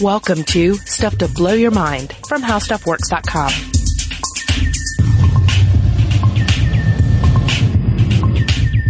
Welcome to Stuff to Blow Your Mind from HowStuffWorks.com.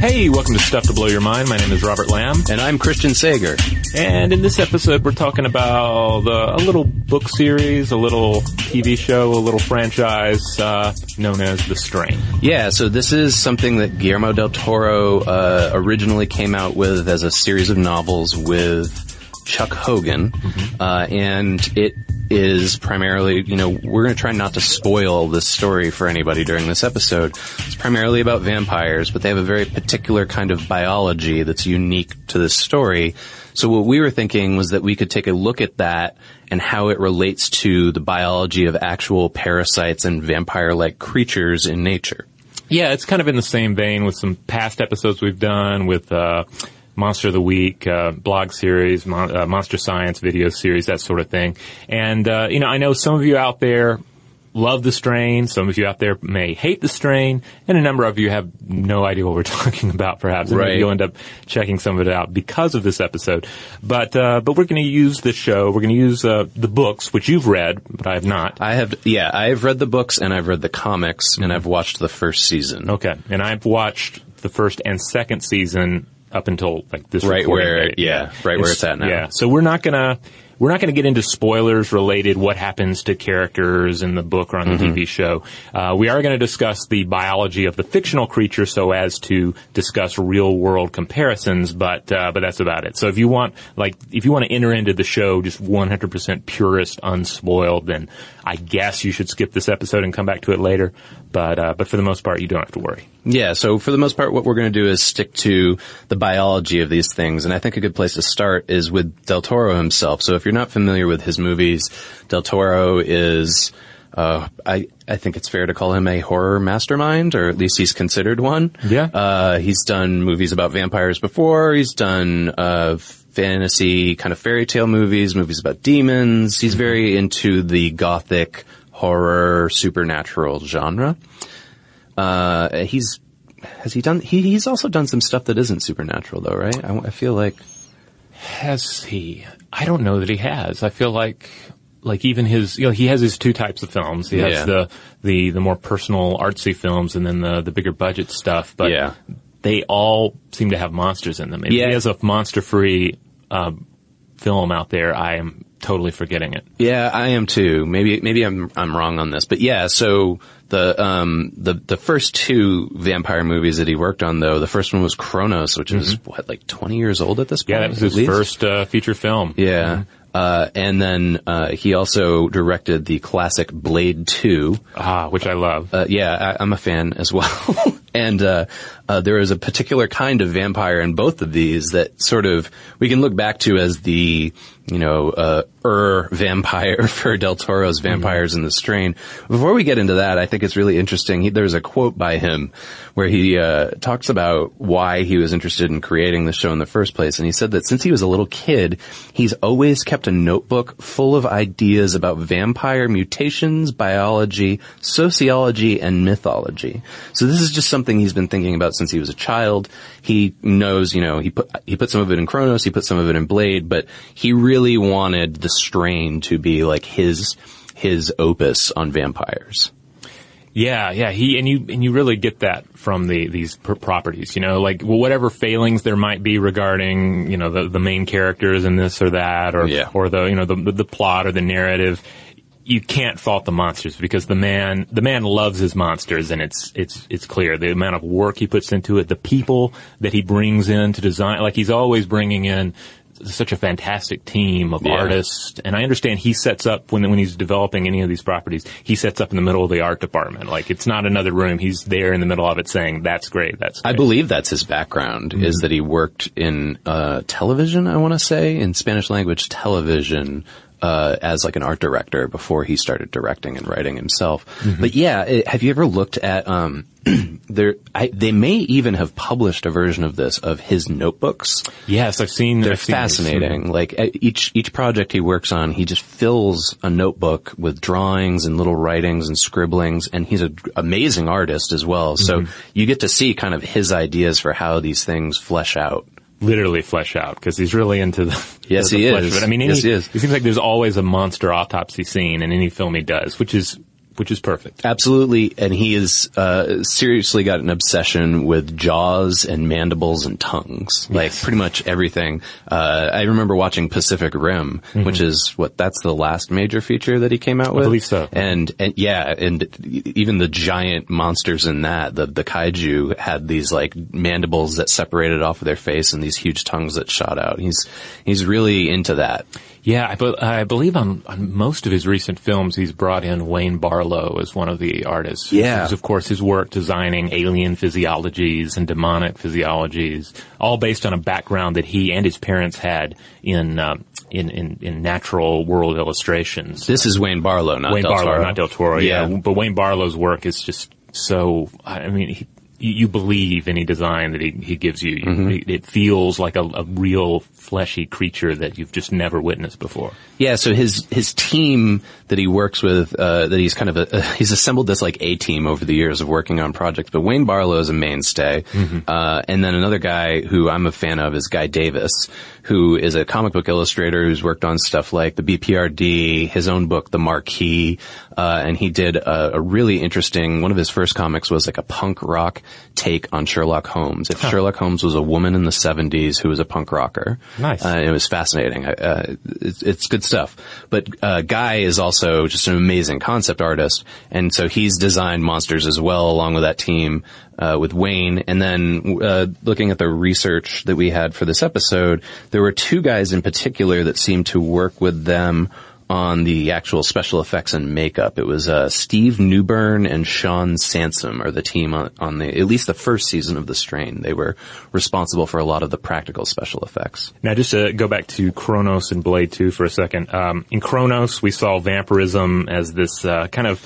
Hey, welcome to Stuff to Blow Your Mind. My name is Robert Lamb. And I'm Christian Sager. And in this episode, we're talking about uh, a little book series, a little TV show, a little franchise uh, known as The Strain. Yeah, so this is something that Guillermo del Toro uh, originally came out with as a series of novels with Chuck Hogan. Mm-hmm. and it is primarily, you know, we're going to try not to spoil this story for anybody during this episode. It's primarily about vampires, but they have a very particular kind of biology that's unique to this story. So what we were thinking was that we could take a look at that and how it relates to the biology of actual parasites and vampire-like creatures in nature. Yeah, it's kind of in the same vein with some past episodes we've done with, uh, Monster of the Week, uh, blog series, Mon- uh, Monster Science video series, that sort of thing. And, uh, you know, I know some of you out there love the strain. Some of you out there may hate the strain, and a number of you have no idea what we're talking about. Perhaps, and right. you'll end up checking some of it out because of this episode. But uh, but we're going to use the show. We're going to use uh, the books, which you've read, but I have not. I have, yeah, I have read the books and I've read the comics, mm-hmm. and I've watched the first season. Okay, and I've watched the first and second season up until like this right where date. yeah right it's, where it's at now. Yeah, so we're not gonna we're not to get into spoilers related what happens to characters in the book or on the mm-hmm. TV show. Uh, we are going to discuss the biology of the fictional creature so as to discuss real world comparisons, but uh, but that's about it. So if you want like if you want to enter into the show just 100% purist, unspoiled, then I guess you should skip this episode and come back to it later. But uh, but for the most part, you don't have to worry. Yeah. So for the most part, what we're going to do is stick to the biology of these things, and I think a good place to start is with Del Toro himself. So if you're not familiar with his movies, Del Toro is. Uh, I I think it's fair to call him a horror mastermind, or at least he's considered one. Yeah. Uh, he's done movies about vampires before. He's done uh, fantasy kind of fairy tale movies, movies about demons. He's very into the gothic horror supernatural genre. Uh, he's has he done? He, he's also done some stuff that isn't supernatural, though, right? I, I, feel like has he? I don't know that he has. I feel like like even his you know he has his two types of films. He has yeah. the the the more personal artsy films, and then the the bigger budget stuff. But yeah. they all seem to have monsters in them. If yeah. he has a monster free um, film out there, I am totally forgetting it. Yeah, I am too. Maybe maybe I'm I'm wrong on this, but yeah. So the um the the first two vampire movies that he worked on, though, the first one was Cronos, which mm-hmm. is what like 20 years old at this point. Yeah, that was his least? first uh, feature film. Yeah. Mm-hmm. Uh, and then uh, he also directed the classic Blade Two, ah, which I love. Uh, yeah, I, am a fan as well. and uh, uh, there is a particular kind of vampire in both of these that sort of we can look back to as the you know, uh, er vampire for Del Toro's Vampires mm-hmm. in the Strain. Before we get into that, I think it's really interesting. He, there's a quote by him where he uh, talks about why he was interested in creating the show in the first place, and he said that since he was a little kid, he's always kept a notebook full of ideas about vampire mutations, biology, sociology, and mythology. So this is just something he's been thinking about since he was a child. He knows, you know, he put he put some of it in Cronos, he put some of it in Blade, but he really wanted the strain to be like his his opus on vampires. Yeah, yeah, he and you and you really get that from the these pr- properties, you know, like well, whatever failings there might be regarding, you know, the the main characters in this or that, or yeah. or the you know the the plot or the narrative. You can't fault the monsters because the man the man loves his monsters and it's it's it's clear the amount of work he puts into it, the people that he brings in to design. Like he's always bringing in such a fantastic team of yeah. artists, and I understand he sets up when when he's developing any of these properties, he sets up in the middle of the art department. Like it's not another room; he's there in the middle of it, saying, "That's great, that's." Great. I believe that's his background mm-hmm. is that he worked in uh, television. I want to say in Spanish language television uh, as like an art director before he started directing and writing himself. Mm-hmm. But yeah, it, have you ever looked at um, there? I, they may even have published a version of this of his notebooks. Yes, I've seen. They're I've fascinating. Seen like each each project he works on, he just fills a notebook with drawings and little writings and scribblings, and he's an amazing artist as well. So mm-hmm. you get to see kind of his ideas for how these things flesh out. Literally flesh out because he's really into the Yes, the he flesh is. it. I mean, any, Yes, he is. It seems like there's always a monster autopsy scene in any film he does, which is which is perfect. Absolutely, and he has uh, seriously got an obsession with jaws and mandibles and tongues, like pretty much everything. Uh, I remember watching Pacific Rim, which is what that's the last major feature that he came out with. I believe so. And and yeah, and even the giant monsters in that, the the kaiju had these like mandibles that separated off of their face and these huge tongues that shot out. He's he's really into that. Yeah, I, be- I believe on, on most of his recent films, he's brought in Wayne Barlowe as one of the artists. Yeah. Is, of course, his work designing alien physiologies and demonic physiologies, all based on a background that he and his parents had in um, in, in, in natural world illustrations. This is Wayne Barlowe, not Wayne Del Barlowe, Toro. not Del Toro. Yeah. Yeah. but Wayne Barlowe's work is just so. I mean, he, you believe any design that he, he gives you. Mm-hmm. It, it feels like a, a real fleshy creature that you've just never witnessed before. Yeah, so his his team that he works with, uh, that he's kind of a, he's assembled this like a team over the years of working on projects. But Wayne Barlowe is a mainstay, uh, and then another guy who I'm a fan of is Guy Davis, who is a comic book illustrator who's worked on stuff like the BPRD, his own book, The Marquis, uh, and he did a, a really interesting. One of his first comics was like a punk rock take on Sherlock Holmes. If Sherlock Holmes was a woman in the 70s who was a punk rocker, Nice. uh, it was fascinating. Uh, it's, it's good stuff. But uh, Guy is also just an amazing concept artist, and so he's designed monsters as well, along with that team uh, with Wayne. And then uh, looking at the research that we had for this episode, there were two guys in particular that seemed to work with them on the actual special effects and makeup. It was uh, Steve Newburn and Sean Sansom are the team on, on the at least the first season of The Strain. They were responsible for a lot of the practical special effects. Now, just to go back to Cronos and Blade 2 for a second. Um, in Cronos, we saw vampirism as this uh, kind of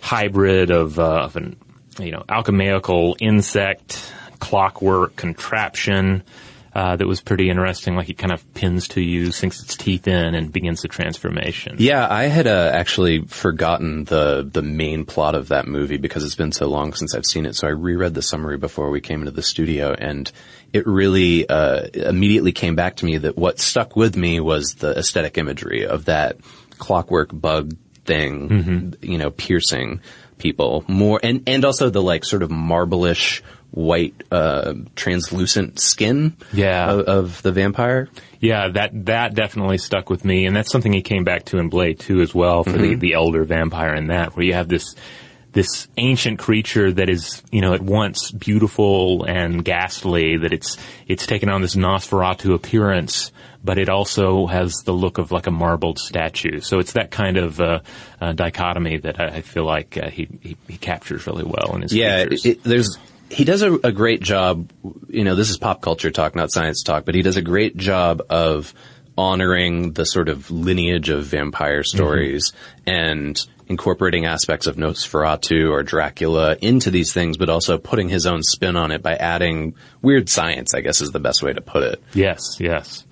hybrid of, uh, of an, you know, alchemical insect, clockwork contraption uh, that was pretty interesting. Like it kind of pins to you, sinks its teeth in, and begins the transformation. Yeah, I had uh, actually forgotten the the main plot of that movie because it's been so long since I've seen it. So I reread the summary before we came into the studio, and it really uh, immediately came back to me that what stuck with me was the aesthetic imagery of that clockwork bug thing, you know, piercing people more, and and also the like sort of marbleish white uh, translucent skin Yeah. of, of the vampire. Yeah, that that definitely stuck with me, and that's something he came back to in Blade 2 as well for the the elder vampire in that, where you have this this ancient creature that is, you know, at once beautiful and ghastly, that it's it's taken on this Nosferatu appearance, but it also has the look of like a marbled statue. So it's that kind of uh, uh, dichotomy that I, I feel like uh, he, he he captures really well in his yeah, features. it, there's he does a, a great job. You know, this is pop culture talk, not science talk, but he does a great job of honoring the sort of lineage of vampire stories and incorporating aspects of Nosferatu or Dracula into these things, but also putting his own spin on it by adding weird science. I guess is the best way to put it. Yes, yes.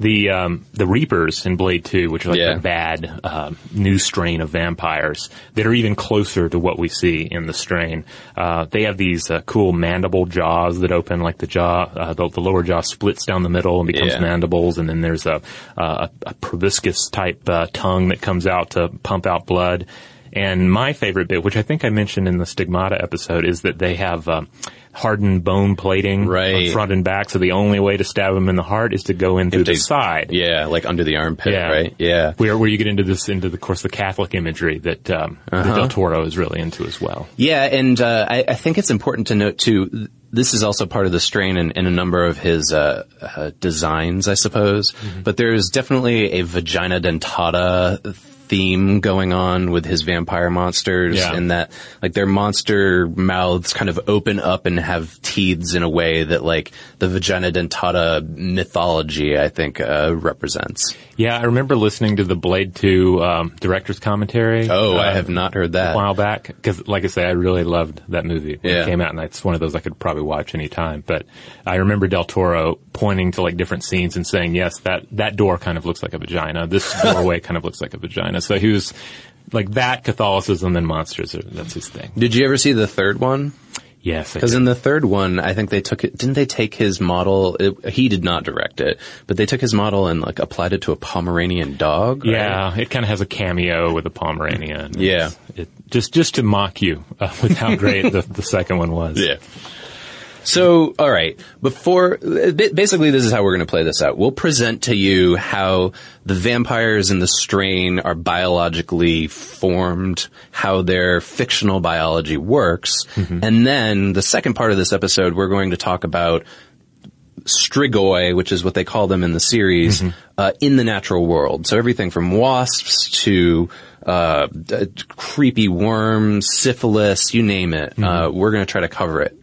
The um, the Reapers in Blade Two, which are like Yeah. the bad um, new strain of vampires that are even closer to what we see in the strain. Uh, they have these uh, cool mandible jaws that open, like the jaw, uh, the, the lower jaw splits down the middle and becomes Yeah. mandibles, and then there's a a, a proboscis type uh, tongue that comes out to pump out blood. And my favorite bit, which I think I mentioned in the Stigmata episode, is that they have um, hardened bone plating Right. on front and back. So the only way to stab them in the heart is to go in through the side. Yeah, like under the armpit, Yeah. right? Yeah. Where, where you get into this, into the of course the Catholic imagery that, um, Uh-huh. that Del Toro is really into as well. Yeah, and uh, I, I think it's important to note too. This is also part of the strain in, in a number of his uh, uh, designs, I suppose. Mm-hmm. But there's definitely a vagina dentata theme going on with his vampire monsters, Yeah. and that like their monster mouths kind of open up and have teeth in a way that like the vagina dentata mythology, I think, uh, represents. Yeah, I remember listening to the Blade 2 um, director's commentary. Oh, I uh, have not heard that. a while back because, like I say, I really loved that movie when Yeah. it came out, and it's one of those I could probably watch any time. But I remember Del Toro pointing to like different scenes and saying, "Yes, that that door kind of looks like a vagina. This doorway kind of looks like a vagina." So he was like that Catholicism and monsters. Are, that's his thing. Did you ever see the third one? Yes, Because in the third one, I think they took it. Didn't they take his model? It, he did not direct it, but they took his model and like applied it to a Pomeranian dog. right? Yeah, it kind of has a cameo with a Pomeranian. Yeah. It, just just to mock you uh, with how great the, the second one was. Yeah. So, all right. Before, basically, this is how we're going to play this out. We'll present to you how the vampires in the strain are biologically formed, how their fictional biology works, and then the second part of this episode, we're going to talk about strigoi, which is what they call them in the series, uh, in the natural world. So everything from wasps to uh, d- creepy worms, syphilis, you name it. Uh, we're going to try to cover it.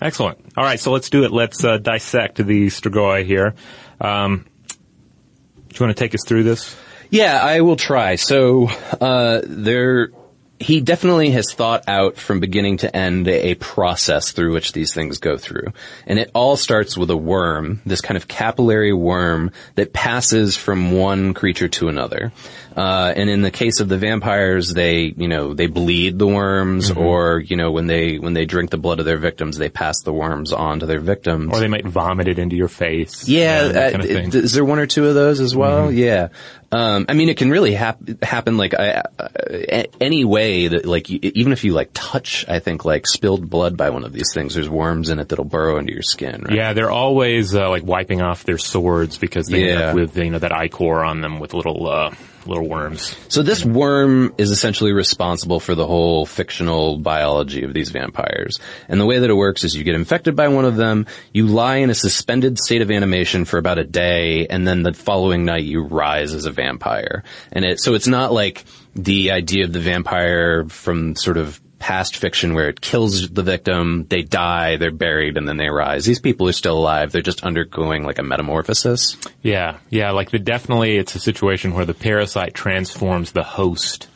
Excellent. All right, so let's do it. Let's uh, dissect the Strigoi here. Um, do you want to take us through this? Yeah, I will try. So, uh, there, he definitely has thought out from beginning to end a process through which these things go through. And it all starts with a worm, this kind of capillary worm that passes from one creature to another. Uh, and in the case of the vampires, they, you know, they bleed the worms or, you know, when they, when they drink the blood of their victims, they pass the worms on to their victims. Or they might vomit it into your face. Yeah, you know, uh, kind of thing. is there one or two of those as well? Yeah. Um, I mean, it can really hap- happen like I, uh, any way that like even if you like touch, I think like spilled blood by one of these things, there's worms in it that'll burrow into your skin. Right? yeah, they're always uh, like wiping off their swords because they end up with you know that ichor on them with little uh, little worms. So this worm is essentially responsible for the whole fictional biology of these vampires. And the way that it works is you get infected by one of them, you lie in a suspended state of animation for about a day, and then the following night you rise as a vampire. And it, so it's not like the idea of the vampire from sort of past fiction where it kills the victim, they die, they're buried, and then they rise. These people are still alive, they're just undergoing like a metamorphosis. Yeah, yeah, like the, definitely it's a situation where the parasite transforms the host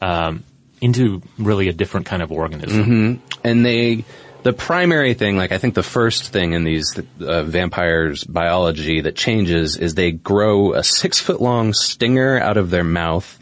um, into really a different kind of organism. and they the primary thing like i think the first thing in these uh, vampires biology that changes is they grow a six foot long stinger out of their mouth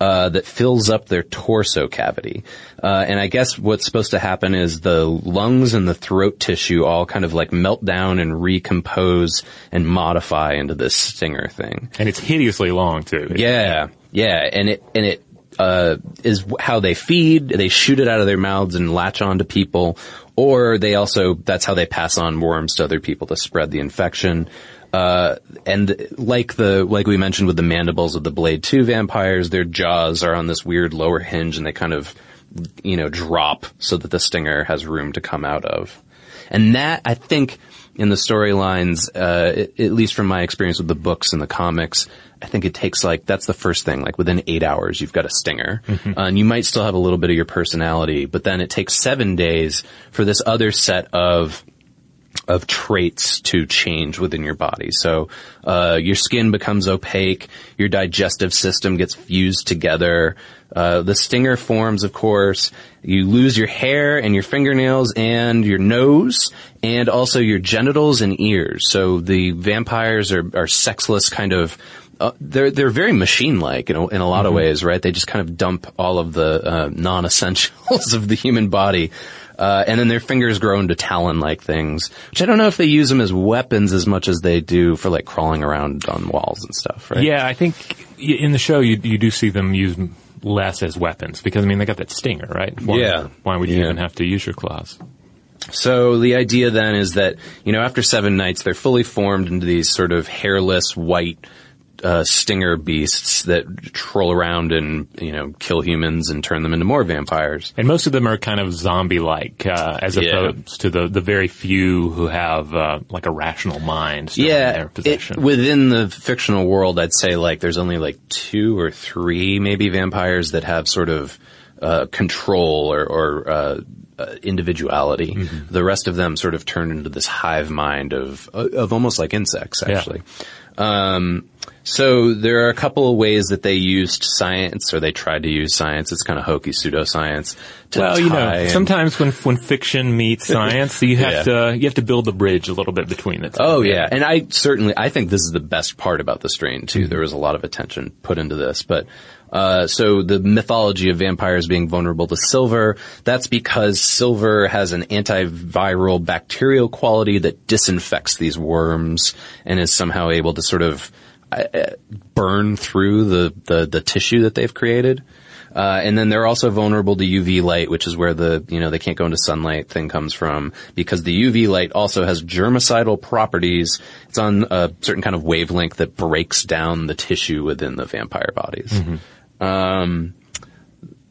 uh, that fills up their torso cavity. Uh, and i guess what's supposed to happen is the lungs and the throat tissue all kind of like melt down and recompose and modify into this stinger thing. And it's hideously long too. yeah, yeah, and it and it uh, is how they feed. They shoot it out of their mouths and latch onto people, or they also that's how they pass on worms to other people to spread the infection. Uh, and like the like we mentioned with the mandibles of the Blade Two vampires, their jaws are on this weird lower hinge, and they kind of you know drop so that the stinger has room to come out of. And that I think in the storylines, uh, at least from my experience with the books and the comics, I think it takes like that's the first thing. Like within eight hours, you've got a stinger, uh, and you might still have a little bit of your personality, but then it takes seven days for this other set of of traits to change within your body. So uh, your skin becomes opaque, your digestive system gets fused together, uh, the stinger forms, of course. You lose your hair and your fingernails and your nose, and also your genitals and ears. So the vampires are, are sexless, kind of. Uh, they're they're very machine-like in a, in a lot of ways, right? They just kind of dump all of the uh, non-essentials of the human body. Uh, and then their fingers grow into talon-like things, which I don't know if they use them as weapons as much as they do for like crawling around on walls and stuff, right? Yeah, I think in the show you you do see them use less as weapons because I mean they got that stinger, right? Why, Yeah. Why would you Yeah. even have to use your claws? So the idea then is that, you know, after seven nights, they're fully formed into these sort of hairless white, uh, stinger beasts that troll around and, you know, kill humans and turn them into more vampires. And most of them are kind of zombie-like, uh, as Yeah. opposed to the the very few who have uh, like a rational mind yeah, it- within the fictional world, I'd say like there's only like two or three maybe vampires that have sort of uh, control or, or uh, uh, individuality. The rest of them sort of turn into this hive mind of of almost like insects, Yeah. actually. Um, So there are a couple of ways that they used science, or they tried to use science. It's kind of hokey pseudoscience. To Well, you know, sometimes when when fiction meets science, you have Yeah. to you have to build the bridge a little bit between it. Oh yeah, and I certainly I think this is the best part about the strain too. There was a lot of attention put into this, but uh, so the mythology of vampires being vulnerable to silver. That's because silver has an antiviral bacterial quality that disinfects these worms and is somehow able to sort of burn through the, the the tissue that they've created. Uh, and then they're also vulnerable to UV light, which is where the, you know, they can't go into sunlight thing comes from because the UV light also has germicidal properties. It's on a certain kind of wavelength that breaks down the tissue within the vampire bodies. Um,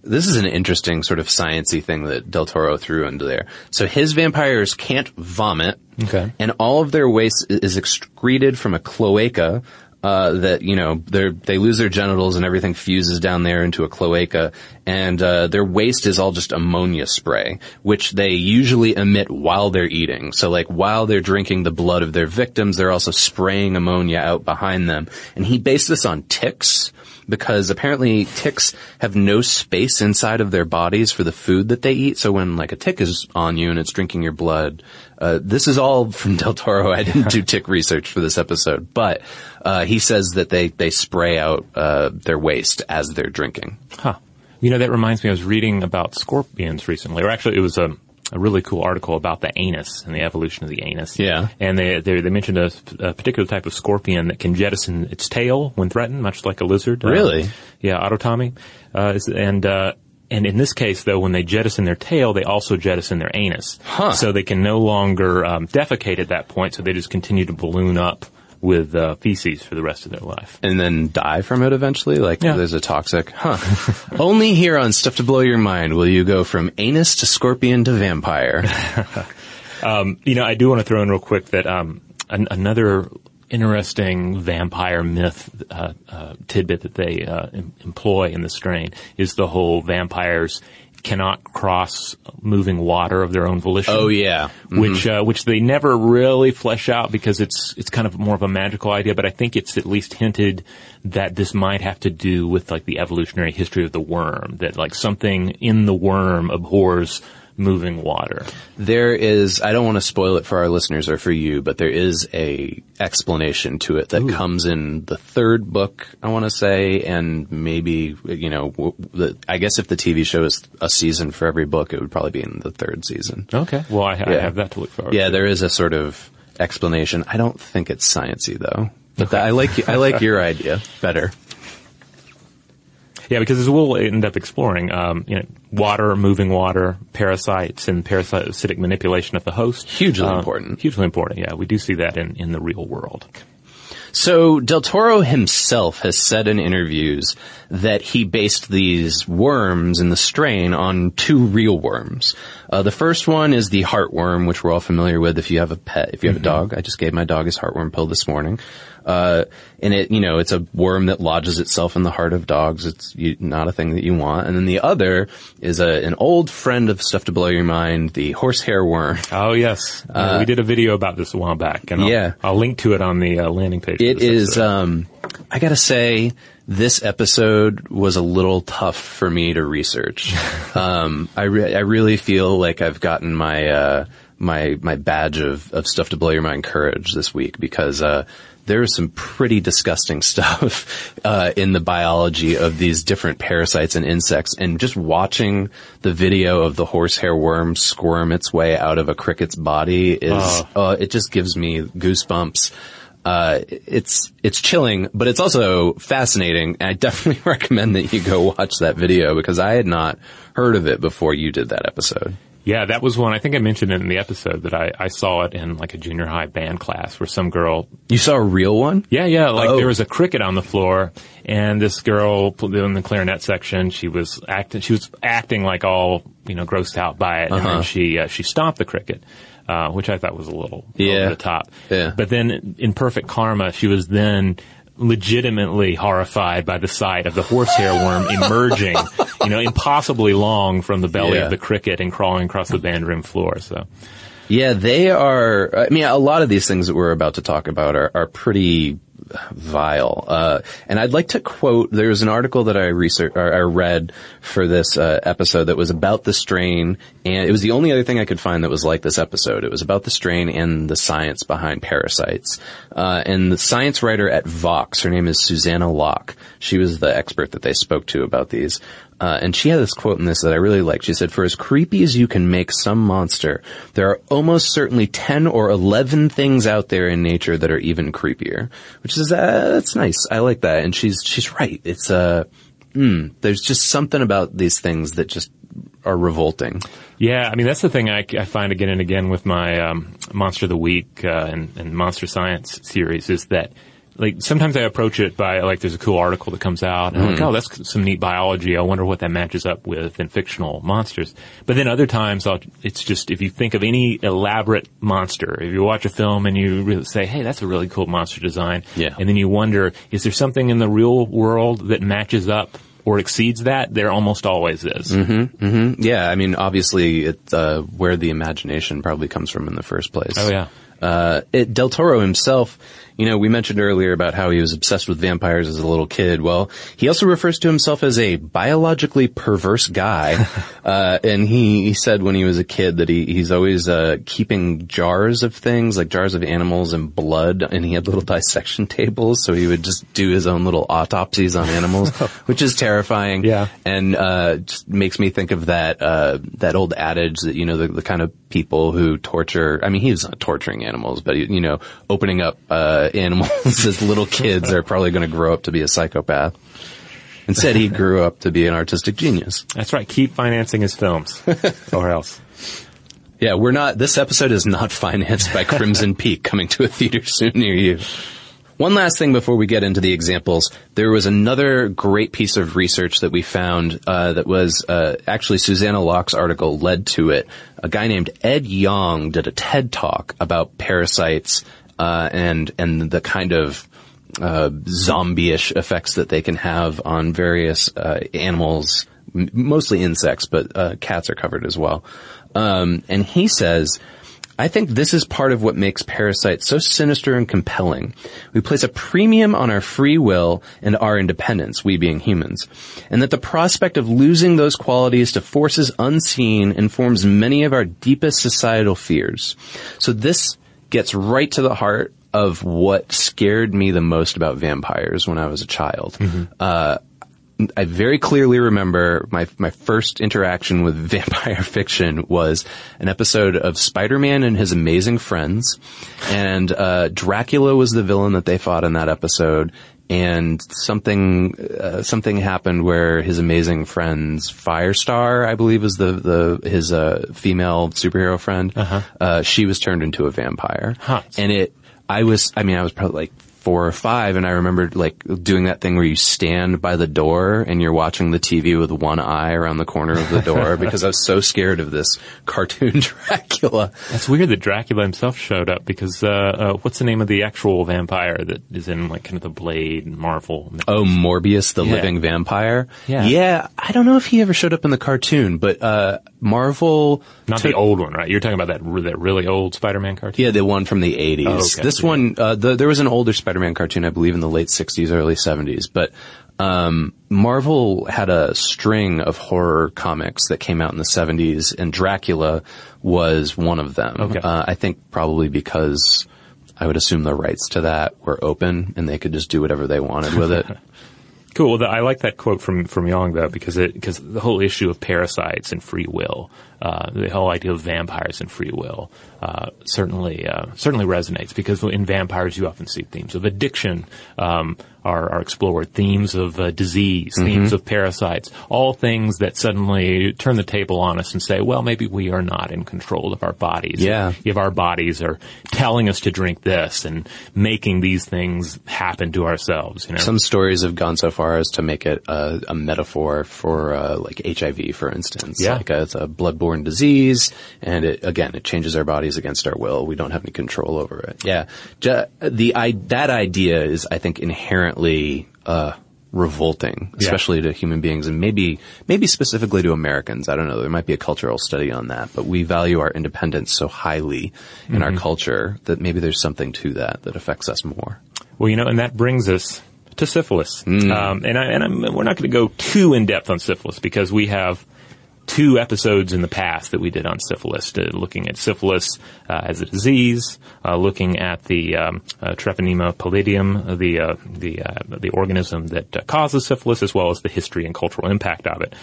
this is an interesting sort of sciency thing that Del Toro threw into there. So his vampires can't vomit. Okay. And all of their waste is excreted from a cloaca, uh, that, you know, they they lose their genitals and everything fuses down there into a cloaca. And, uh, their waste is all just ammonia spray, which they usually emit while they're eating. So like while they're drinking the blood of their victims, they're also spraying ammonia out behind them. And he based this on ticks because apparently ticks have no space inside of their bodies for the food that they eat. So when like a tick is on you and it's drinking your blood, uh, this is all from Del Toro. I didn't do tick research for this episode, but uh, he says that they they spray out uh, their waste as they're drinking. Huh. You know, that reminds me, I was reading about scorpions recently, or actually it was a, a really cool article about the anus and the evolution of the anus. Yeah. And they, they, they mentioned a, a particular type of scorpion that can jettison its tail when threatened, much like a lizard. Uh, Really? yeah, autotomy. Uh, and, uh, and in this case, though, when they jettison their tail, they also jettison their anus. Huh. So they can no longer um, defecate at that point, so they just continue to balloon up with uh, feces for the rest of their life. And then die from it eventually? Like Yeah. there's a toxic, huh? Only here on Stuff to Blow Your Mind will you go from anus to scorpion to vampire. You know, I do want to throw in real quick that um, an, another interesting vampire myth uh, uh, tidbit that they uh, em- employ in the strain is the whole vampires cannot cross moving water of their own volition. Oh yeah. Which uh, which they never really flesh out because it's it's kind of more of a magical idea, but I think it's at least hinted that this might have to do with like the evolutionary history of the worm, that like something in the worm abhors moving water. There is, I don't want to spoil it for our listeners or for you, but there is a explanation to it that comes in the third book, I want to say, and maybe, you know, the, I guess if the TV show is a season for every book, it would probably be in the third season. Okay. Well, I, I Yeah. have that to look forward Yeah, to. there is a sort of explanation. I don't think it's sciencey though. But that- I like, I like your idea better. Yeah, because as we'll end up exploring, um, you know, water, moving water, parasites, and parasitic manipulation of the host. Hugely Uh, important. Hugely important. Yeah, we do see that in, in the real world. So Del Toro himself has said in interviews that he based these worms in the strain on two real worms. Uh, the first one is the heartworm, which we're all familiar with if you have a pet, if you have a dog. I just gave my dog his heartworm pill this morning. Uh, and it, you know, it's a worm that lodges itself in the heart of dogs. It's you, not a thing that you want. And then the other is a, an old friend of Stuff to Blow Your Mind, the horsehair worm. Oh yes, Yeah, we did a video about this a while back, and I'll, Uh, yeah. I'll link to it on the uh, landing page. It is. Um, I gotta say, this episode was a little tough for me to research. um, I re- I really feel like I've gotten my uh, my my badge of of stuff to blow your mind courage this week because uh, there is some pretty disgusting stuff uh, in the biology of these different parasites and insects, and just watching the video of the horsehair worm squirm its way out of a cricket's body is Oh. uh, it just gives me goosebumps. Uh, it's it's chilling, but it's also fascinating. And I definitely recommend that you go watch that video because I had not heard of it before you did that episode. Yeah, that was one. I think I mentioned it in the episode that I, I saw it in like a junior high band class where some girl You saw a real one? Yeah, yeah. Like Oh. there was a cricket on the floor, and this girl in the clarinet section, she was acting. She was acting like all you know, grossed out by it, and Uh-huh. then she uh, she stomped the cricket, uh, which I thought was a little Yeah. over the top. Yeah. But then, in perfect karma, she was then legitimately horrified by the sight of the horsehair worm emerging, you know, impossibly long from the belly Yeah. of the cricket and crawling across the band room floor. So. Yeah, they are. I mean, a lot of these things that we're about to talk about are, are pretty vile. Uh, and I'd like to quote. There was an article that I researched or I read for this uh, episode that was about the strain, and it was the only other thing I could find that was like this episode. It was about the strain and the science behind parasites. Uh, and the science writer at Vox, her name is Susannah Locke. She was the expert that they spoke to about these. Uh, and she had this quote in this that I really liked. She said, "For as creepy as you can make some monster, there are almost certainly ten or eleven things out there in nature that are even creepier." Which is uh, that's nice. I like that. And she's she's right. It's uh, mm, there's just something about these things that just are revolting. Yeah, I mean that's the thing I, I find again and again with my um, Monster of the Week uh, and, and Monster Science series is that like sometimes I approach it by like there's a cool article that comes out and I'm like, oh, that's some neat biology. I wonder what that matches up with in fictional monsters. But then other times I'll, it's just if you think of any elaborate monster, if you watch a film and you really say, hey, that's a really cool monster design, Yeah. and then you wonder, is there something in the real world that matches up or exceeds that? There almost always is. Yeah, I mean, obviously, it's uh, where the imagination probably comes from in the first place. Oh yeah. Uh, it, Del Toro himself, you know, we mentioned earlier about how he was obsessed with vampires as a little kid. Well, he also refers to himself as a biologically perverse guy. uh, and he, he said when he was a kid that he, he's always, uh, keeping jars of things, like jars of animals and blood, and he had little dissection tables, so he would just do his own little autopsies on animals, which is terrifying. Yeah. And, uh, just makes me think of that, uh, that old adage that, you know, the, the kind of people who torture, I mean, he was not torturing animals, but, you know, opening up, uh, animals as little kids are probably going to grow up to be a psychopath. Instead, he grew up to be an artistic genius. That's right. Keep financing his films or else. Yeah, we're not, this episode is not financed by Crimson Peak coming to a theater soon near you. One last thing before we get into the examples, there was another great piece of research that we found uh, that was uh, actually Susannah Locke's article led to it. A guy named Ed Yong did a TED talk about parasites uh, and and the kind of uh, zombie-ish effects that they can have on various uh, animals, m- mostly insects, but uh, cats are covered as well. Um, and he says, I think this is part of what makes parasites so sinister and compelling. We place a premium on our free will and our independence, we being humans, and that the prospect of losing those qualities to forces unseen informs many of our deepest societal fears. So this gets right to the heart of what scared me the most about vampires when I was a child. Uh, I very clearly remember my my first interaction with vampire fiction was an episode of Spider-Man and His Amazing Friends, and uh, Dracula was the villain that they fought in that episode. And something uh, something happened where his amazing friends, Firestar, I believe, was the the his uh, female superhero friend. uh she was turned into a vampire, Huh. and it. I was. I mean, I was probably like four or five, and I remember like doing that thing where you stand by the door and you're watching the TV with one eye around the corner of the door because I was so scared of this cartoon Dracula. It's weird that Dracula himself showed up because uh, uh, what's the name of the actual vampire that is in like kind of the Blade and Marvel? Oh, Morbius, the Yeah. living vampire. Yeah. yeah. I don't know if he ever showed up in the cartoon, but uh, Marvel. Not took- the old one, right? You're talking about that that really old Spider-Man cartoon. Yeah, the one from the 80s. Oh, okay. This one, uh, the, there was an older Spider-Man cartoon, I believe, in the late 60s, early 70s, but, um, Marvel had a string of horror comics that came out in the 70s, and Dracula was one of them. Okay. Uh, I think probably because I would assume the rights to that were open, and they could just do whatever they wanted with it. Cool. Well, the, I like that quote from from Yong though because it because the whole issue of parasites and free will, uh, the whole idea of vampires and free will, uh, certainly uh, certainly resonates because in vampires you often see themes of addiction um, are are explored, themes of uh, disease, themes of parasites, all things that suddenly turn the table on us and say, well, maybe we are not in control of our bodies. Yeah. If our bodies are telling us to drink this and making these things happen to ourselves, you know. Some stories have gone so far as to make it a, a metaphor for uh, like HIV, for instance. Yeah. Like uh, it's a bloodborne disease, and it again it changes our bodies against our will. We don't have any control over it. Yeah, the I, that idea is, I think, inherently uh, revolting, Yeah. especially to human beings, and maybe maybe specifically to Americans. I don't know. There might be a cultural study on that, but we value our independence so highly in our culture that maybe there's something to that that affects us more. Well, you know, and that brings us to syphilis. Um, and I, and I'm, we're not going to go too in depth on syphilis because we have two episodes in the past that we did on syphilis, uh, looking at syphilis uh, as a disease, uh, looking at the um, uh, Treponema pallidum, the uh, the uh, the organism that causes syphilis, as well as the history and cultural impact of it.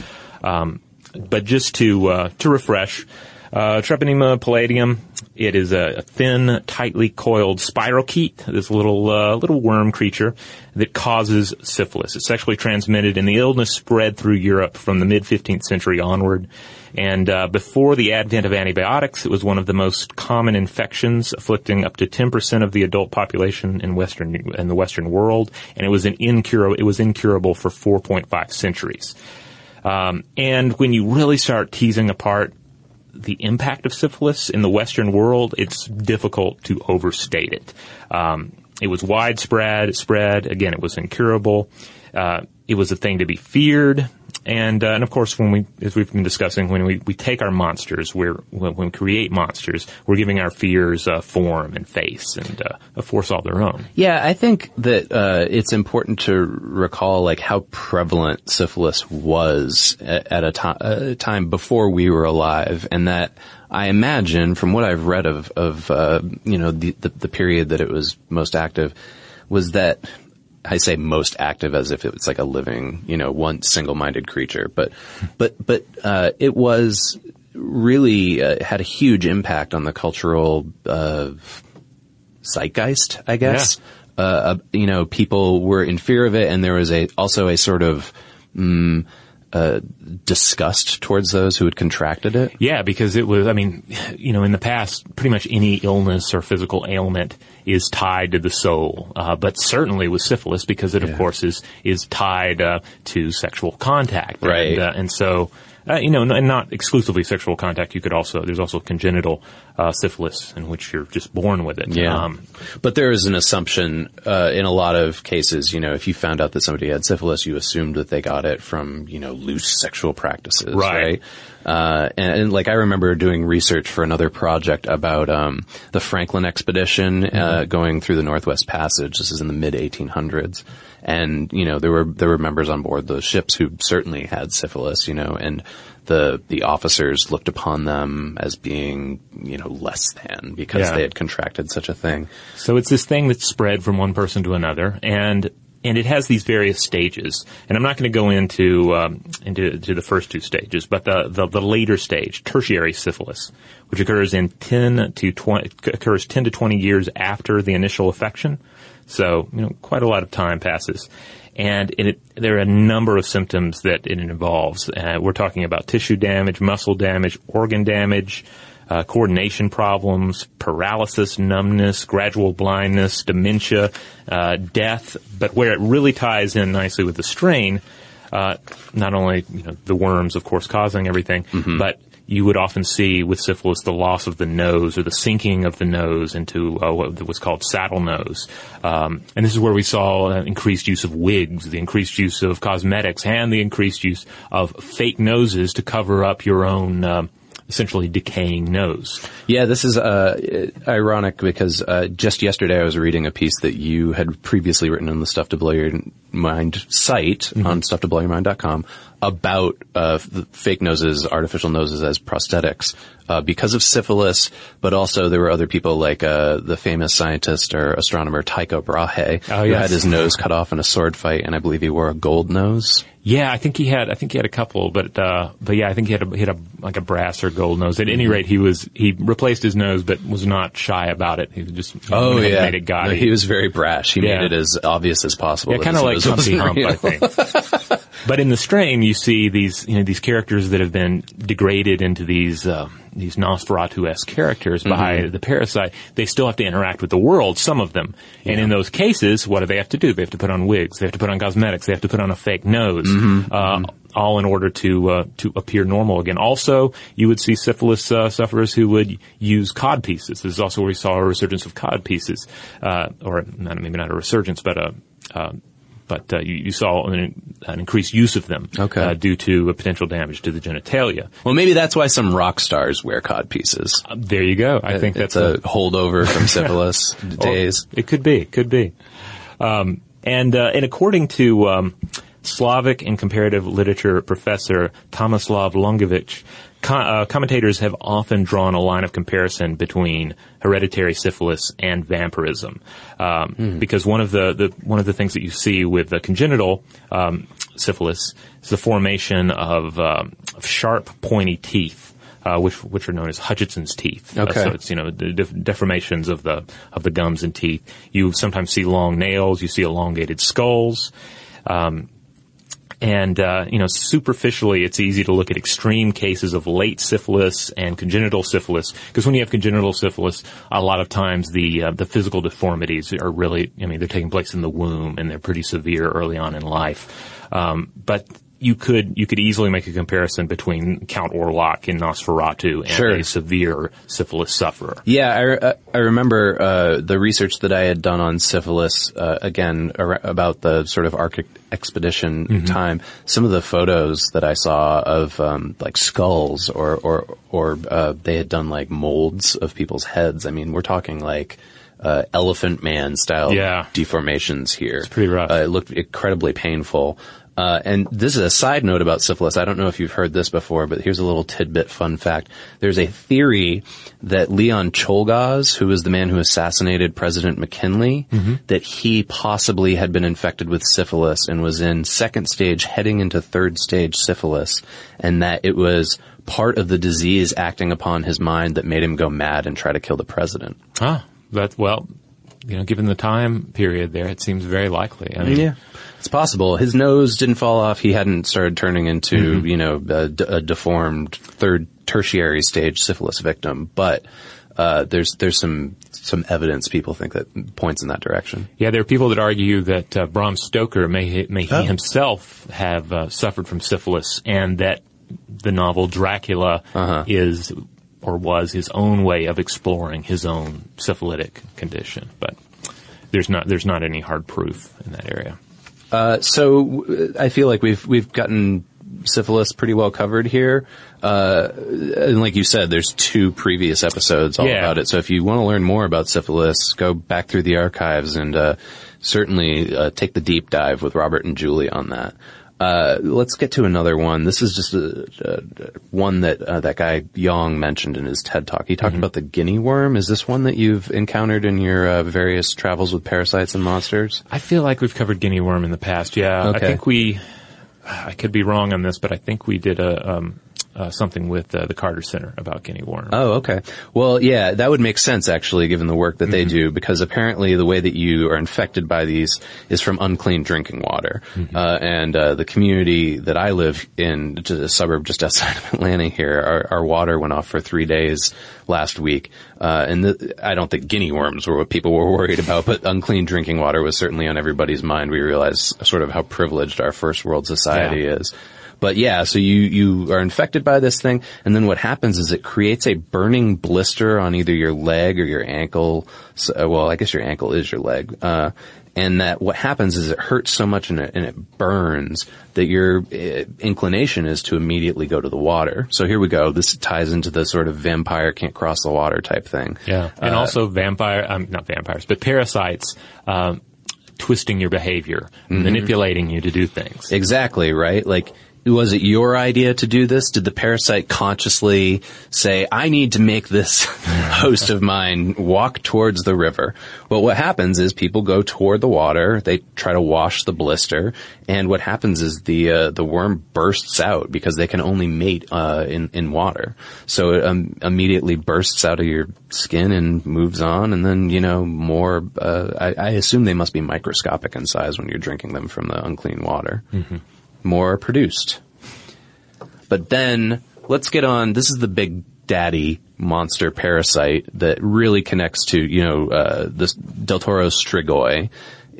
Um, but just to to refresh, uh, Treponema pallidum, it is a, a thin, tightly coiled spirochete, this little uh, little worm creature that causes syphilis. It's sexually transmitted, and the illness spread through Europe from the mid 15th century onward. And uh, before the advent of antibiotics, it was one of the most common infections, afflicting up to 10% of the adult population in western in the Western world, and it was an incurable. It was incurable for 4.5 centuries. Um, and when you really start teasing apart the impact of syphilis in the Western world, it's difficult to overstate it. Um, it was widespread, spread. Again, it was incurable. Uh, it was a thing to be feared. And, uh, and of course, when we, as we've been discussing, when we, we take our monsters, we're, when, we create monsters, we're giving our fears uh, form and face and uh, a force all their own. Yeah, I think that uh, it's important to recall like how prevalent syphilis was at, at a, to- a time before we were alive, and that I imagine, from what I've read of of uh, you know the, the the period that it was most active, was that I say most active as if it's like a living, you know, one single-minded creature, but, but, but, uh, it was really, uh, had a huge impact on the cultural, uh, zeitgeist, I guess. Uh, uh, you know, people were in fear of it and there was a, also a sort of, mm, uh, disgust towards those who had contracted it. Yeah, because it was, I mean, you know, in the past, pretty much any illness or physical ailment is tied to the soul. Uh, but certainly with syphilis, because it, Yeah. of course, is, is tied, uh, to sexual contact. Right. And, uh, and so, uh, you know, and not exclusively sexual contact. You could also, there's also congenital, uh, syphilis in which you're just born with it. Yeah. Um, but there is an assumption, uh, in a lot of cases, you know, if you found out that somebody had syphilis, you assumed that they got it from, you know, loose sexual practices, Right. right? Uh, and, and like I remember doing research for another project about, um, the Franklin expedition, uh, going through the Northwest Passage. This is in the mid 1800s. And, you know, there were, there were members on board those ships who certainly had syphilis, you know, and the, the officers looked upon them as being, you know, less than because Yeah. they had contracted such a thing. So it's this thing that's spread from one person to another, and and it has these various stages. And I'm not going to go into um, into to the first two stages, but the, the the later stage, tertiary syphilis, which occurs in 10 to 20 occurs 10 to 20 years after the initial affection. So you know, quite a lot of time passes. And it, there are a number of symptoms that it involves. Uh, we're talking about tissue damage, muscle damage, organ damage, uh, coordination problems, paralysis, numbness, gradual blindness, dementia, uh, death. But where it really ties in nicely with the strain, uh, not only you know the worms, of course, causing everything, but you would often see with syphilis the loss of the nose or the sinking of the nose into uh, what was called saddle nose. Um, and this is where we saw uh, increased use of wigs, the increased use of cosmetics, and the increased use of fake noses to cover up your own um essentially decaying nose. Yeah, this is uh, ironic because uh, just yesterday I was reading a piece that you had previously written on the Stuff to Blow Your Mind site on stufftoblowyourmind.com about uh, fake noses, artificial noses as prosthetics uh, because of syphilis, but also there were other people like uh, the famous scientist or astronomer Tycho Brahe Oh, who had his nose cut off in a sword fight, and I believe he wore a gold nose. Yeah, I think he had. I think he had a couple, but uh, but yeah, I think he had a, he had a like a brass or gold nose. At any rate, he was he replaced his nose, but was not shy about it. He just Oh made yeah, it gaudy. No, he was very brash. He Yeah. made it as obvious as possible. Yeah, kind of his nose Humpty Hump, real. I think. but in the strain, you see these, you know, these characters that have been degraded into these, uh, these Nosferatu-esque characters by Mm-hmm. the parasite. They still have to interact with the world, some of them. And in those cases, what do they have to do? They have to put on wigs. They have to put on cosmetics. They have to put on a fake nose. Mm-hmm. Uh, all in order to uh, to appear normal again. Also, you would see syphilis uh, sufferers who would use cod pieces. This is also where we saw a resurgence of cod pieces, uh, or not, maybe not a resurgence, but a uh, but uh, you, you saw an, an increased use of them Okay. uh, due to a potential damage to the genitalia. Well, maybe that's why some rock stars wear cod pieces. Uh, there you go. I think it's that's a holdover from syphilis days. It could be. It could be. Um, and uh, and according to um, Slavic and comparative literature professor Tomislav Longinovic, uh, commentators have often drawn a line of comparison between hereditary syphilis and vampirism, um, because one of the, the one of the things that you see with the congenital um, syphilis is the formation of, um, of sharp, pointy teeth. Uh, which which are known as Hutchinson's teeth. Uh, Okay. so it's you know the def- deformations of the of the gums and teeth. You sometimes see long nails. You see elongated skulls. Um, and, uh, you know, superficially, it's easy to look at extreme cases of late syphilis and congenital syphilis. Because when you have congenital syphilis, a lot of times the, uh, the physical deformities are really, I mean, they're taking place in the womb and they're pretty severe early on in life. Um, but you could, you could easily make a comparison between Count Orlok in Nosferatu and Sure. a severe syphilis sufferer. Yeah, I, re- I remember uh, the research that I had done on syphilis, uh, again, ar- about the sort of Arctic expedition time. Some of the photos that I saw of um, like skulls or, or, or uh, they had done like molds of people's heads. I mean, we're talking like uh, elephant man style Yeah. deformations here. It's pretty rough. Uh, it looked incredibly painful. Uh, and this is a side note about syphilis. I don't know if you've heard this before, but here's a little tidbit fun fact. There's a theory that Leon Czolgosz, who was the man who assassinated President McKinley, that he possibly had been infected with syphilis and was in second stage heading into third stage syphilis and that it was part of the disease acting upon his mind that made him go mad and try to kill the president. Ah, that, well, you know, given the time period there, it seems very likely. I mean, It's possible. His nose didn't fall off. He hadn't started turning into, you know, a, d- a deformed third tertiary stage syphilis victim, but uh, there's there's some some evidence people think that points in that direction. Yeah, there are people that argue that uh, Bram Stoker may may he himself have uh, suffered from syphilis, and that the novel Dracula is or was his own way of exploring his own syphilitic condition. But there's not there's not any hard proof in that area. Uh, so w- I feel like we've we've gotten syphilis pretty well covered here. Uh, and like you said, there's two previous episodes all Yeah. about it. So if you want to learn more about syphilis, go back through the archives and uh, certainly uh, take the deep dive with Robert and Julie on that. Uh, let's get to another one. This is just a, a, one that uh, that guy Yong mentioned in his TED talk. He talked about the guinea worm. Is this one that you've encountered in your uh, various travels with parasites and monsters? I feel like we've covered guinea worm in the past. Yeah, Okay. I think we. I could be wrong on this, but I think we did a um, uh, something with uh, the Carter Center about guinea worm. Oh, okay. Well, yeah, that would make sense actually, given the work that they do, because apparently the way that you are infected by these is from unclean drinking water. Uh, and uh, the community that I live in, a suburb just outside of Atlanta here, our, our water went off for three days last week. Uh, and the, I don't think guinea worms were what people were worried about, but unclean drinking water was certainly on everybody's mind. We realized sort of how privileged our first world society Yeah. is. But yeah, so you, you are infected by this thing, and then what happens is it creates a burning blister on either your leg or your ankle. So, uh, well, I guess your ankle is your leg. Uh, and that what happens is it hurts so much and it, and it burns that your uh, inclination is to immediately go to the water. So here we go. This ties into the sort of vampire can't cross the water type thing. Yeah, and Uh, also vampire, um, not vampires, but parasites um, twisting your behavior, Mm-hmm. manipulating you to do things. Exactly, right? Like, was it your idea to do this? Did the parasite consciously say, I need to make this host of mine walk towards the river? Well, what happens is people go toward the water, they try to wash the blister, and what happens is the, uh, the worm bursts out because they can only mate, uh, in, in water. So it um, immediately bursts out of your skin and moves on, and then, you know, more, uh, I, I assume they must be microscopic in size when you're drinking them from the unclean water more are produced. But then let's get on. This is the big daddy monster parasite that really connects to you know uh, this Del Toro strigoi,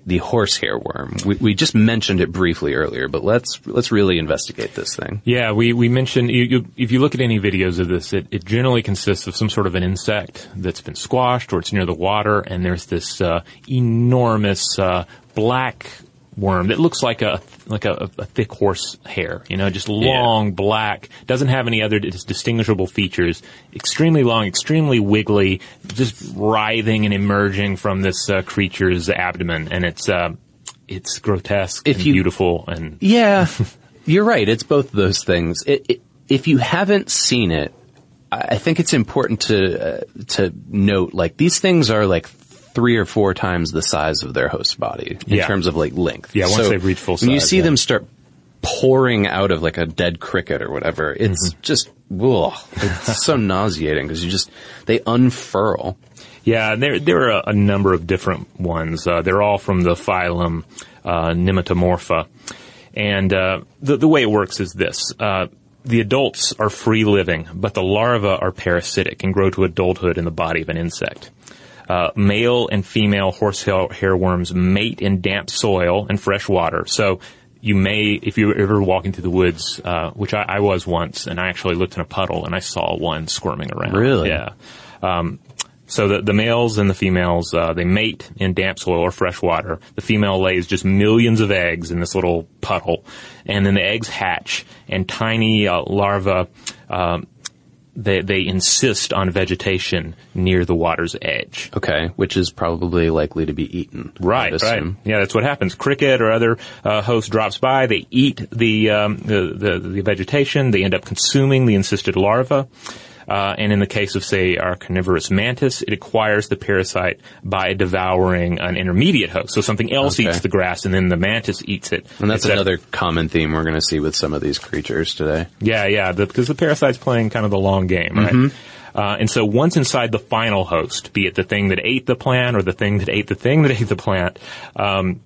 the horsehair worm. We, we just mentioned it briefly earlier, but let's let's really investigate this thing. Yeah, we, we mentioned, you, you, if you look at any videos of this, it, it generally consists of some sort of an insect that's been squashed or it's near the water and there's this uh, enormous uh, black worm that looks like a like a, a thick horse hair. You know, just long, black, doesn't have any other dis- distinguishable features. Extremely long, extremely wiggly, just writhing and emerging from this uh, creature's abdomen, and it's uh, it's grotesque If and you- beautiful and Yeah, you're right. It's both of those things. It, it, if you haven't seen it, I I think it's important to uh, to note like these things are like three or four times the size of their host body in Yeah. terms of like length. Yeah, once they've reached full size. when you see yeah. them start pouring out of like a dead cricket or whatever, it's Mm-hmm. just ugh, it's so nauseating because you just they unfurl. Yeah, there there are a, a number of different ones. Uh, they're all from the phylum uh, Nematomorpha, and uh, the the way it works is this: uh, the adults are free living, but the larvae are parasitic and grow to adulthood in the body of an insect. Uh, male and female horsehair hairworms mate in damp soil and fresh water. So you may, if you're ever walking through the woods, uh, which I, I was once, and I actually looked in a puddle and I saw one squirming around. Really? Yeah. Um, so the, the males and the females, uh, they mate in damp soil or fresh water. The female lays just millions of eggs in this little puddle, and then the eggs hatch, and tiny uh, larvae, um, they, they insist on vegetation near the water's edge. Okay, which is probably likely to be eaten. Right, right. Yeah, that's what happens. Cricket or other uh, host drops by. They eat the, um, the, the the vegetation. They end up consuming the encysted larva. Uh, and in the case of, say, our carnivorous mantis, it acquires the parasite by devouring an intermediate host. So something else Okay. eats the grass, and then the mantis eats it. And that's another common theme we're going to see with some of these creatures today. yeah, yeah, the, because the parasite's playing kind of the long game, right? Mm-hmm. Uh, and so once inside the final host, be it the thing that ate the plant or the thing that ate the thing that ate the plant, um,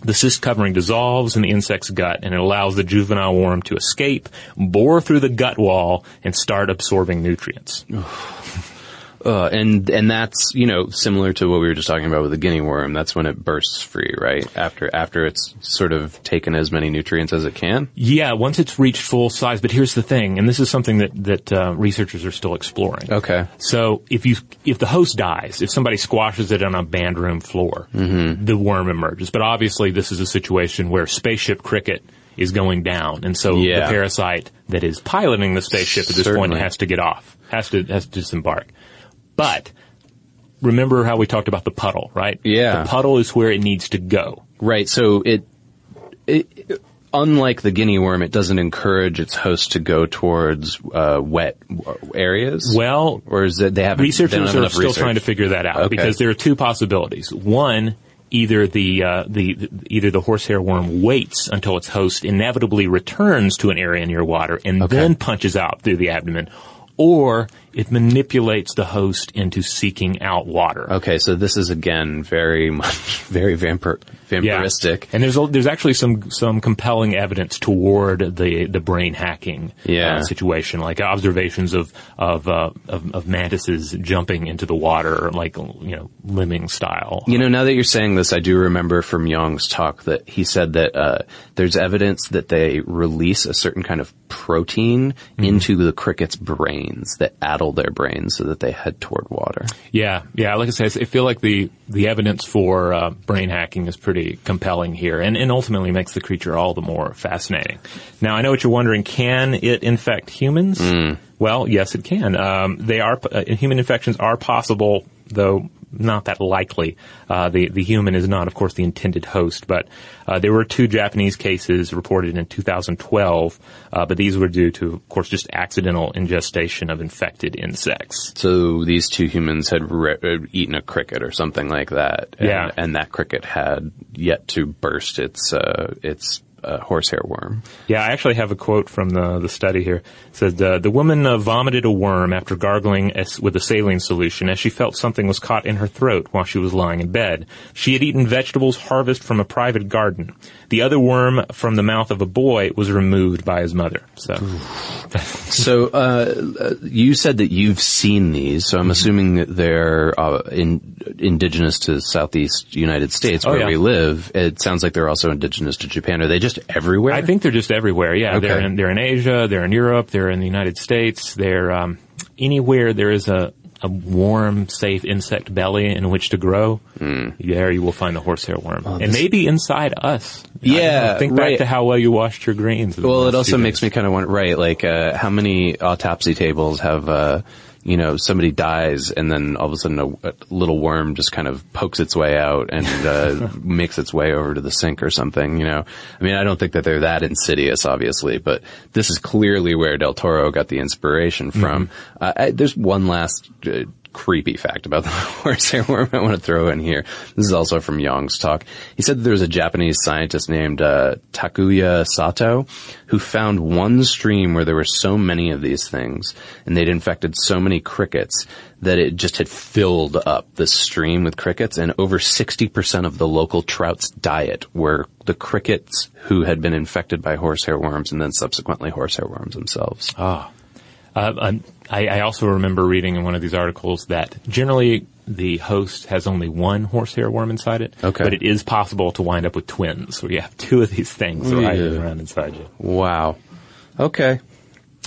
the cyst covering dissolves in the insect's gut and it allows the juvenile worm to escape, bore through the gut wall, and start absorbing nutrients. Uh, and and that's you know similar to what we were just talking about with the guinea worm. That's when it bursts free, right? After after it's sort of taken as many nutrients as it can. Yeah, once it's reached full size, but here's the thing, and this is something that, that uh, researchers are still exploring. Okay. So if you if the host dies, if somebody squashes it on a band room floor, Mm-hmm. the worm emerges. But obviously, this is a situation where spaceship cricket is going down, and so Yeah. the parasite that is piloting the spaceship at this point has to get off, has to has to disembark. But remember how we talked about the puddle, right? Yeah. the puddle is where it needs to go. Right. So it, it unlike the guinea worm, it doesn't encourage its host to go towards uh, wet areas. Well, or is it they have researchers are still trying to figure that out Okay. because there are two possibilities. One, either the, uh, the the either the horsehair worm waits until its host inevitably returns to an area near water and Okay. then punches out through the abdomen, or it manipulates the host into seeking out water. Okay, so this is again very much very vampir- vampiristic. And there's a, there's actually some some compelling evidence toward the the brain hacking Yeah. uh, situation, like observations of of, uh, of of mantises jumping into the water, like you know lemming style. You know, now that you're saying this, I do remember from Yong's talk that he said that uh, there's evidence that they release a certain kind of protein Mm-hmm. into the cricket's brains that addle their brains so that they head toward water. Yeah, yeah. Like I said, I feel like the the evidence for uh, brain hacking is pretty compelling here, and and ultimately makes the creature all the more fascinating. Now, I know what you're wondering: Can it infect humans? Well, yes, it can. Um, they are uh, human infections are possible, though not that likely. Uh, the the human is not, of course, the intended host, but uh, there were two Japanese cases reported in 2012, uh, but these were due to, of course, just accidental ingestion of infected insects. So these two humans had re- uh, eaten a cricket or something like that, and, Yeah. and that cricket had yet to burst its uh, its uh, horsehair worm. Yeah, I actually have a quote from the the study here. It said uh, the woman uh, vomited a worm after gargling as, with a saline solution as she felt something was caught in her throat while she was lying in bed. She had eaten vegetables harvested from a private garden. The other worm from the mouth of a boy was removed by his mother. So So uh, you said that you've seen these, so I'm Mm-hmm. assuming that they're uh, in, indigenous to Southeast United States Oh, where yeah. we live. It sounds like they're also indigenous to Japan. Are they just everywhere? I think they're just everywhere. Yeah, they're in, they're in Asia, they're in Europe, they're in the United States, they're um, anywhere there is a a warm, safe insect belly in which to grow, there you will find the horsehair worm, and maybe inside us. Know. Yeah, think back right. to how well you washed your greens. Well, it also makes me kind of want, right? Like, uh, how many autopsy tables have, uh, you know, somebody dies and then all of a sudden a, a little worm just kind of pokes its way out and uh, makes its way over to the sink or something. You know, I mean, I don't think that they're that insidious, obviously, but this is clearly where Del Toro got the inspiration from. Uh, I, there's one last. Uh, creepy fact about the horsehair worm I want to throw in here. This is also from Yong's talk. He said that there was a Japanese scientist named uh, Takuya Sato who found one stream where there were so many of these things and they'd infected so many crickets that it just had filled up the stream with crickets and over 60% of the local trout's diet were the crickets who had been infected by horsehair worms and then subsequently horsehair worms themselves. Uh, um, I, I also remember reading in one of these articles that generally the host has only one horsehair worm inside it. Okay. But it is possible to wind up with twins, where you have two of these things riding Yeah. around inside you. Wow. Okay.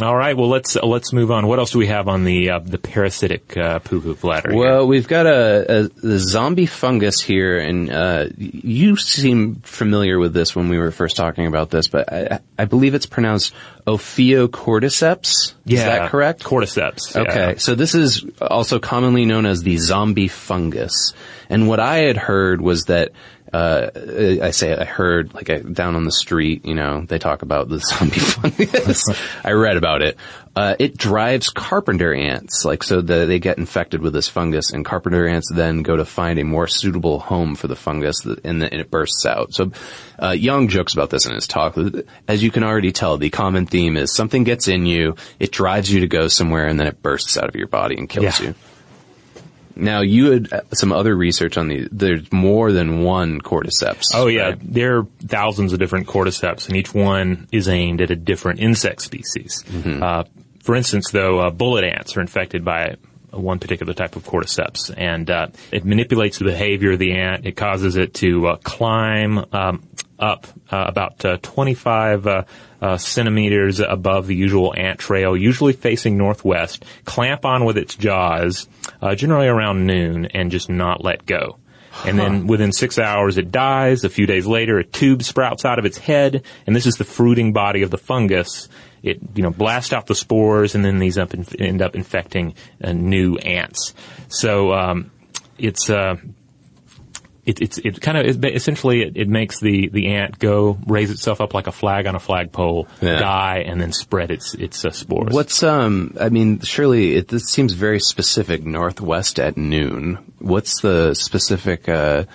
All right. Well, let's uh, let's move on. What else do we have on the uh, the parasitic uh, poo-poo platter? here? Well, we've got a, a, a zombie fungus here, and uh, you seem familiar with this when we were first talking about this, but I, I believe it's pronounced Ophiocordyceps. yeah, Is that correct? Cordyceps. yeah. Okay, so this is also commonly known as the zombie fungus. And what I had heard was that, uh, I say I heard, like I, down on the street, you know, they talk about the zombie fungus. I read about it. Uh, it drives carpenter ants, like so that they get infected with this fungus and carpenter ants then go to find a more suitable home for the fungus that- and then it bursts out. So, uh, Yong jokes about this in his talk. As you can already tell, the common theme is something gets in you, it drives you to go somewhere and then it bursts out of your body and kills Yeah. you. Now you had uh, some other research on the, there's more than one cordyceps. Oh yeah, right? there are thousands of different cordyceps, and each one is aimed at a different insect species. Mm-hmm. Uh, for instance, though, uh, bullet ants are infected by one particular type of cordyceps, and uh, it manipulates the behavior of the ant. It causes it to uh, climb um, up uh, about uh, 25 uh, centimeters above the usual ant trail, usually facing northwest, clamp on with its jaws, uh, generally around noon, and just not let go. And then within six hours it dies. A few days later a tube sprouts out of its head, and this is the fruiting body of the fungus. It, you know, blasts out the spores, and then these up end up infecting uh, new ants. So, um, it's, uh, it, it's it kind of it, essentially it, it makes the the ant go raise itself up like a flag on a flagpole, Yeah. die, and then spread its its uh, spores. What's um? I mean, surely it this seems very specific. Northwest at noon. What's the specific? Uh,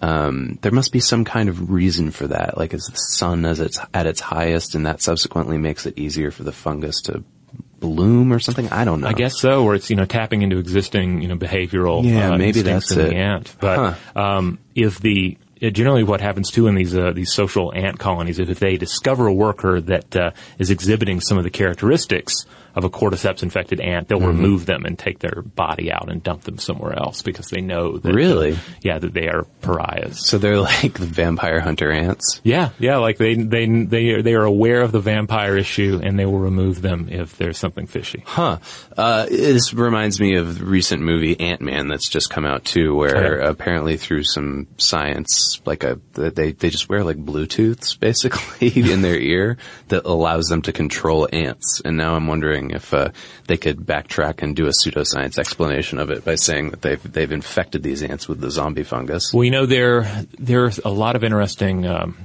um, there must be some kind of reason for that. Like, is the sun as it's at its highest, and that subsequently makes it easier for the fungus to bloom or something? I don't know. I guess so, or it's you know tapping into existing you know behavioral Yeah, uh, maybe that's in it. the ant. But um, if the uh, generally what happens too in these uh, these social ant colonies, if, if they discover a worker that uh, is exhibiting some of the characteristics of a cordyceps infected ant, they'll Mm-hmm. remove them and take their body out and dump them somewhere else because they know that Really? yeah that they are pariahs. So they're like the vampire hunter ants. Yeah, yeah, like they they they are, they are aware of the vampire issue and they will remove them if there's something fishy. Huh. Uh, this reminds me of the recent movie Ant-Man that's just come out too, where Okay. apparently through some science, like a, they, they just wear like Bluetooths basically in their ear that allows them to control ants. And now I'm wondering if, uh, they could backtrack and do a pseudoscience explanation of it by saying that they've, they've infected these ants with the zombie fungus. Well, you know, there there's a lot of interesting um,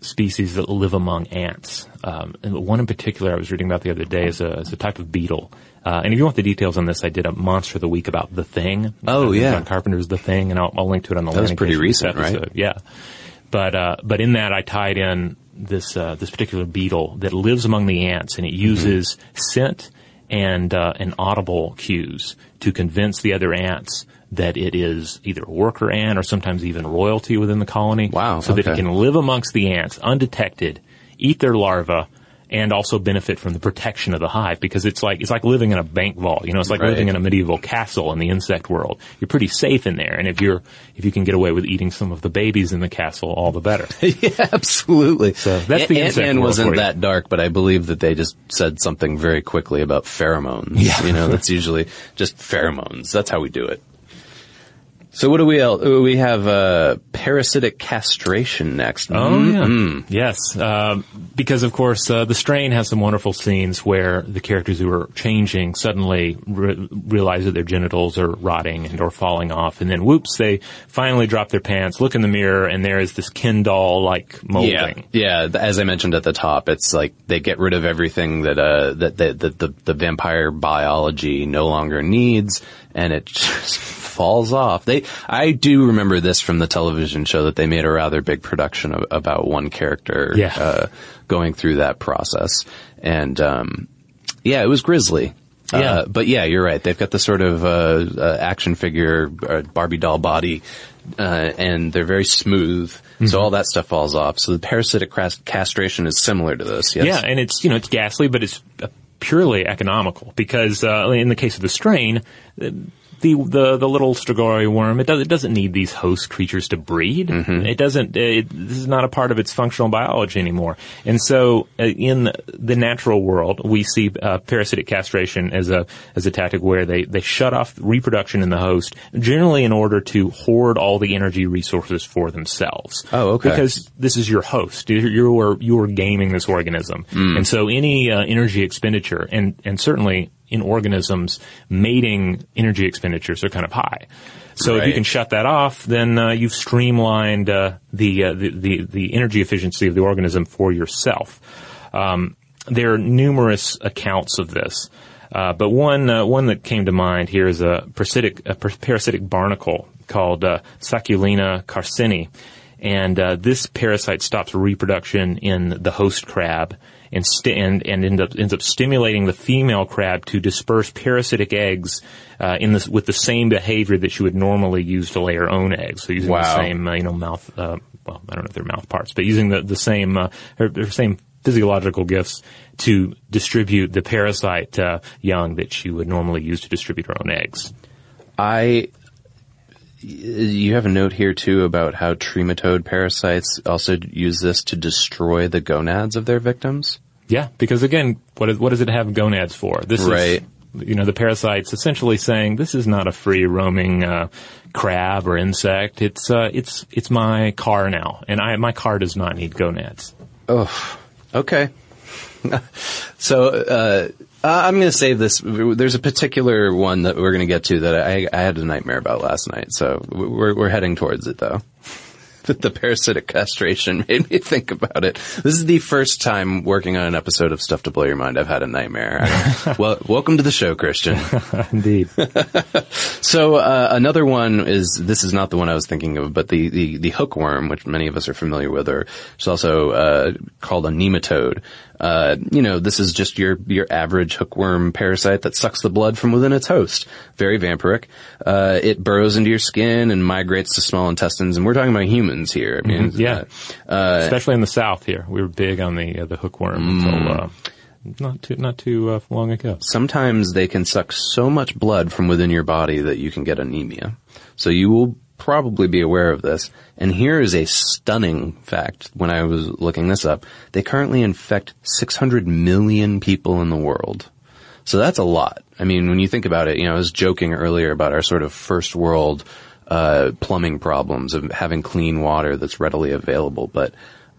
species that live among ants. Um, and one in particular I was reading about the other day is a, is a type of beetle. Uh, and if you want the details on this, I did a Monster of the Week about The Thing. Oh, Uh, yeah. John Carpenter's The Thing, and I'll, I'll link to it on the That was pretty recent, right? episode. Yeah. But, uh, but in that I tied in this, uh, this particular beetle that lives among the ants and it Mm-hmm. uses scent and, uh, and audible cues to convince the other ants that it is either a worker ant or sometimes even royalty within the colony. Wow, So that it can live amongst the ants undetected, eat their larvae, and also benefit from the protection of the hive because it's like it's like living in a bank vault. You know, it's like Right. living in a medieval castle in the insect world. You're pretty safe in there, and if you're if you can get away with eating some of the babies in the castle, all the better. yeah, absolutely. So that's the insect Ant-Man world wasn't that dark, but I believe that they just said something very quickly about pheromones. Yeah. You know, that's usually just pheromones. That's how we do it. So what do we we have uh, parasitic castration next? Oh yeah, yes. Um, because of course, uh, the strain has some wonderful scenes where the characters who are changing suddenly re- realize that their genitals are rotting and or falling off, and then whoops, they finally drop their pants, look in the mirror, and there is this Ken doll like Yeah, molding. yeah. th- As I mentioned at the top, it's like they get rid of everything that uh that that that the, the vampire biology no longer needs, and it just falls off. They, I do remember this from the television show that they made a rather big production of, about one character Yeah. uh, going through that process, and um, yeah, it was grisly. Yeah. Uh, but yeah, you're right. They've got the sort of uh, uh, action figure uh, Barbie doll body, uh, and they're very smooth. Mm-hmm. So all that stuff falls off. So the parasitic cras- castration is similar to this. Yes. Yeah, and it's you know it's ghastly, but it's uh, purely economical because uh, in the case of the strain, the the the little Strigoi worm it does it doesn't need these host creatures to breed. It doesn't. It, this is not a part of its functional biology anymore. And so uh, in the natural world, we see uh, parasitic castration as a as a tactic where they they shut off reproduction in the host, generally in order to hoard all the energy resources for themselves. Oh, okay. Because this is your host. You're you're, you're gaming this organism, Hmm. and so any uh, energy expenditure, and and certainly in organisms, mating energy expenditures are kind of high. So if you can shut that off, then uh, you've streamlined uh, the, uh, the the the energy efficiency of the organism for yourself. Um, there are numerous accounts of this. Uh, but one uh, one that came to mind here is a parasitic a parasitic barnacle called uh, Sacculina carcini, and uh, this parasite stops reproduction in the host crab and st- and and end up, ends up stimulating the female crab to disperse parasitic eggs uh, in this with the same behavior that she would normally use to lay her own eggs. So using the same uh, you know mouth uh, well I don't know if they're mouth parts, but using the the same uh, her, her same physiological gifts to distribute the parasite uh, young that she would normally use to distribute her own eggs. I. You have a note here too about how trematode parasites also use this to destroy the gonads of their victims. Yeah, because again, what is, what does it have gonads for? This Right. is, you know, the parasite's essentially saying this is not a free roaming uh, crab or insect. It's uh, it's it's my car now, and I my car does not need gonads. Oh, okay. so uh, I'm going to save this. There's a particular one that we're going to get to that I, I had a nightmare about last night. So we're we're heading towards it though. The parasitic castration made me think about it. This is the first time working on an episode of Stuff to Blow Your Mind I've had a nightmare. well, welcome to the show, Christian. Indeed. So uh, another one is this is not the one I was thinking of, but the, the, the hookworm, which many of us are familiar with, or it's also uh, called a nematode. Uh, you know, this is just your your average hookworm parasite that sucks the blood from within its host. Very vampiric. Uh, it burrows into your skin and migrates to small intestines, and we're talking about humans here. I mean, yeah. uh, Especially in the South here, we were big on the uh, the hookworm until uh, not too not too uh, long ago. sometimes they can suck so much blood from within your body that you can get anemia. So you will probably be aware of this. And here is a stunning fact when I was looking this up. They currently infect 600 million people in the world. So that's a lot. I mean, when you think about it, you know, I was joking earlier about our sort of first world uh, plumbing problems of having clean water that's readily available, but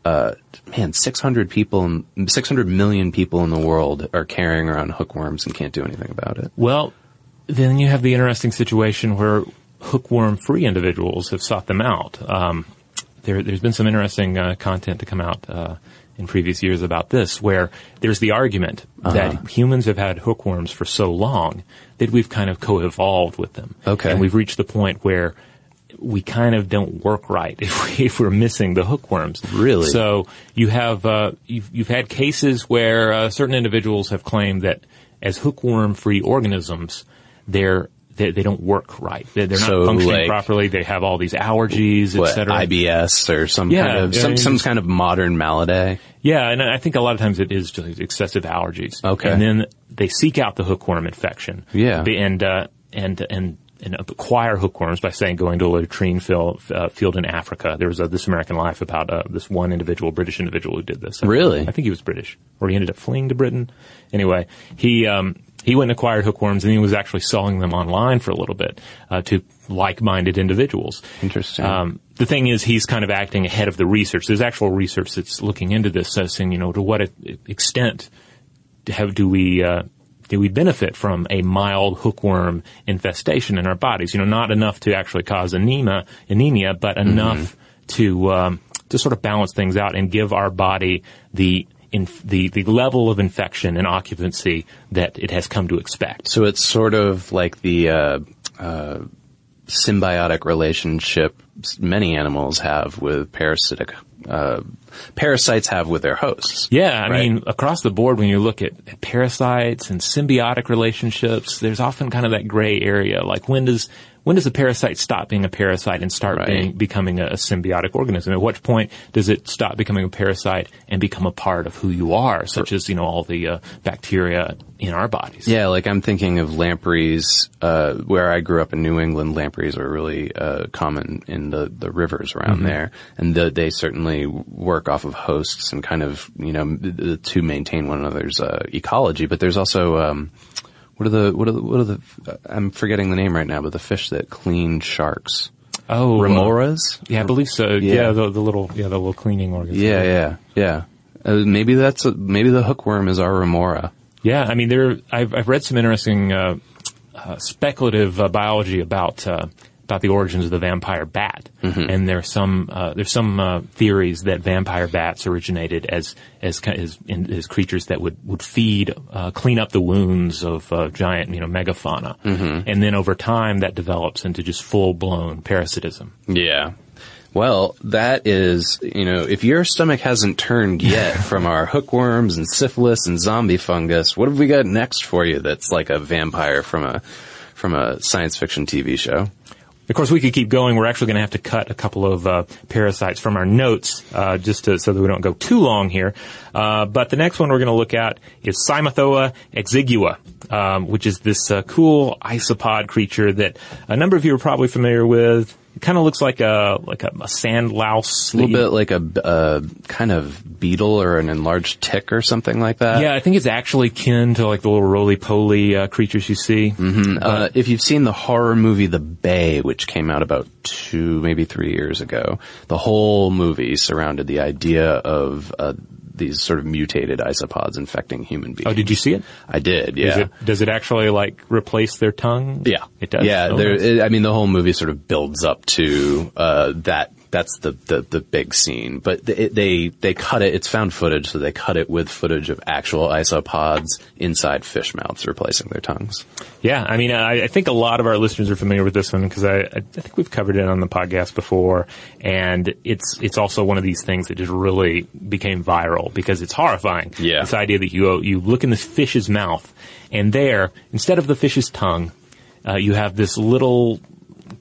uh, man, 600 people, 600 million people in the world are carrying around hookworms and can't do anything about it. Well, then you have the interesting situation where hookworm-free individuals have sought them out. Um, there, there's been some interesting uh, content to come out uh, in previous years about this, where there's the argument that humans have had hookworms for so long that we've kind of co-evolved with them, Okay. and we've reached the point where we kind of don't work right if, we, if we're missing the hookworms. Really? So you have uh, you've, you've had cases where uh, certain individuals have claimed that as hookworm-free organisms, they're they, they don't work right. They're, they're not functioning like- properly. They have all these allergies, etc. IBS or some Yeah, kind of some some kind of modern malady. Yeah, and I think a lot of times it is just excessive allergies. Okay. And then they seek out the hookworm infection. Yeah. And, uh, and, and, and acquire hookworms by saying going to a latrine field, uh, field in Africa. There was a This American Life about uh, this one individual, British individual who did this. Really? I think he was British, or he ended up fleeing to Britain. Anyway, he um, he went and acquired hookworms, and he was actually selling them online for a little bit uh, to like-minded individuals. Interesting. Um, the thing is, he's kind of acting ahead of the research. There's actual research that's looking into this, uh, saying, you know, to what extent have, do we uh, do we benefit from a mild hookworm infestation in our bodies? You know, not enough to actually cause anemia, anemia, but enough to um, to sort of balance things out and give our body the in, the the level of infection and occupancy that it has come to expect. So it's sort of like the uh, uh, symbiotic relationship many animals have with parasitic uh, parasites have with their hosts. Yeah, I Right. mean, across the board, when you look at, at parasites and symbiotic relationships, there's often kind of that gray area. Like, when does when does a parasite stop being a parasite and start Right. being, becoming a, a symbiotic organism? At what point does it stop becoming a parasite and become a part of who you are, such as you know all the uh, bacteria in our bodies? Yeah, like I'm thinking of lampreys. Uh, where I grew up in New England, lampreys are really uh, common in the, the rivers around there, and the, they certainly work off of hosts and kind of you know to maintain one another's uh, ecology. But there's also um, what are the what are the, what are the I'm forgetting the name right now, but the fish that clean sharks, Oh, uh, remoras. yeah, I believe so. Yeah. Yeah, the, the little yeah the little cleaning organism. Yeah, yeah, yeah. Uh, maybe that's a, maybe the hookworm is our remora. Yeah, I mean, there. I've, I've read some interesting uh, uh, speculative uh, biology about uh, about the origins of the vampire bat, and there's some uh, there's some uh, theories that vampire bats originated as as as, in, as creatures that would would feed, uh, clean up the wounds of uh, giant you know megafauna, and then over time that develops into just full blown parasitism. Yeah. Well, that is, you know, if your stomach hasn't turned yet from our hookworms and syphilis and zombie fungus, what have we got next for you that's like a vampire from a from a science fiction TV show? Of course, we could keep going. We're actually going to have to cut a couple of uh, parasites from our notes uh, just to, so that we don't go too long here. Uh, but the next one we're going to look at is Cymothoa exigua, um, which is this uh, cool isopod creature that a number of you are probably familiar with. It kind of looks like a like a, a sand louse. A little bit like a uh, kind of beetle or an enlarged tick or something like that. Yeah, I think it's actually kin to like the little roly-poly uh, creatures you see. Uh, if you've seen the horror movie The Bay, which came out about two, maybe three years ago, the whole movie surrounded the idea of uh, these sort of mutated isopods infecting human beings. Oh, did you see it? I did. Yeah. Does it does it actually like replace their tongue? Yeah, it does. Yeah, Oh, it- I mean, the whole movie sort of builds up to uh, that. That's the, the the big scene, but they, they they cut it. It's found footage, so they cut it with footage of actual isopods inside fish mouths replacing their tongues. Yeah, I mean, I, I think a lot of our listeners are familiar with this one because I, I think we've covered it on the podcast before, and it's it's also one of these things that just really became viral because it's horrifying. Yeah. this idea that you you look in this fish's mouth, and there instead of the fish's tongue, uh, you have this little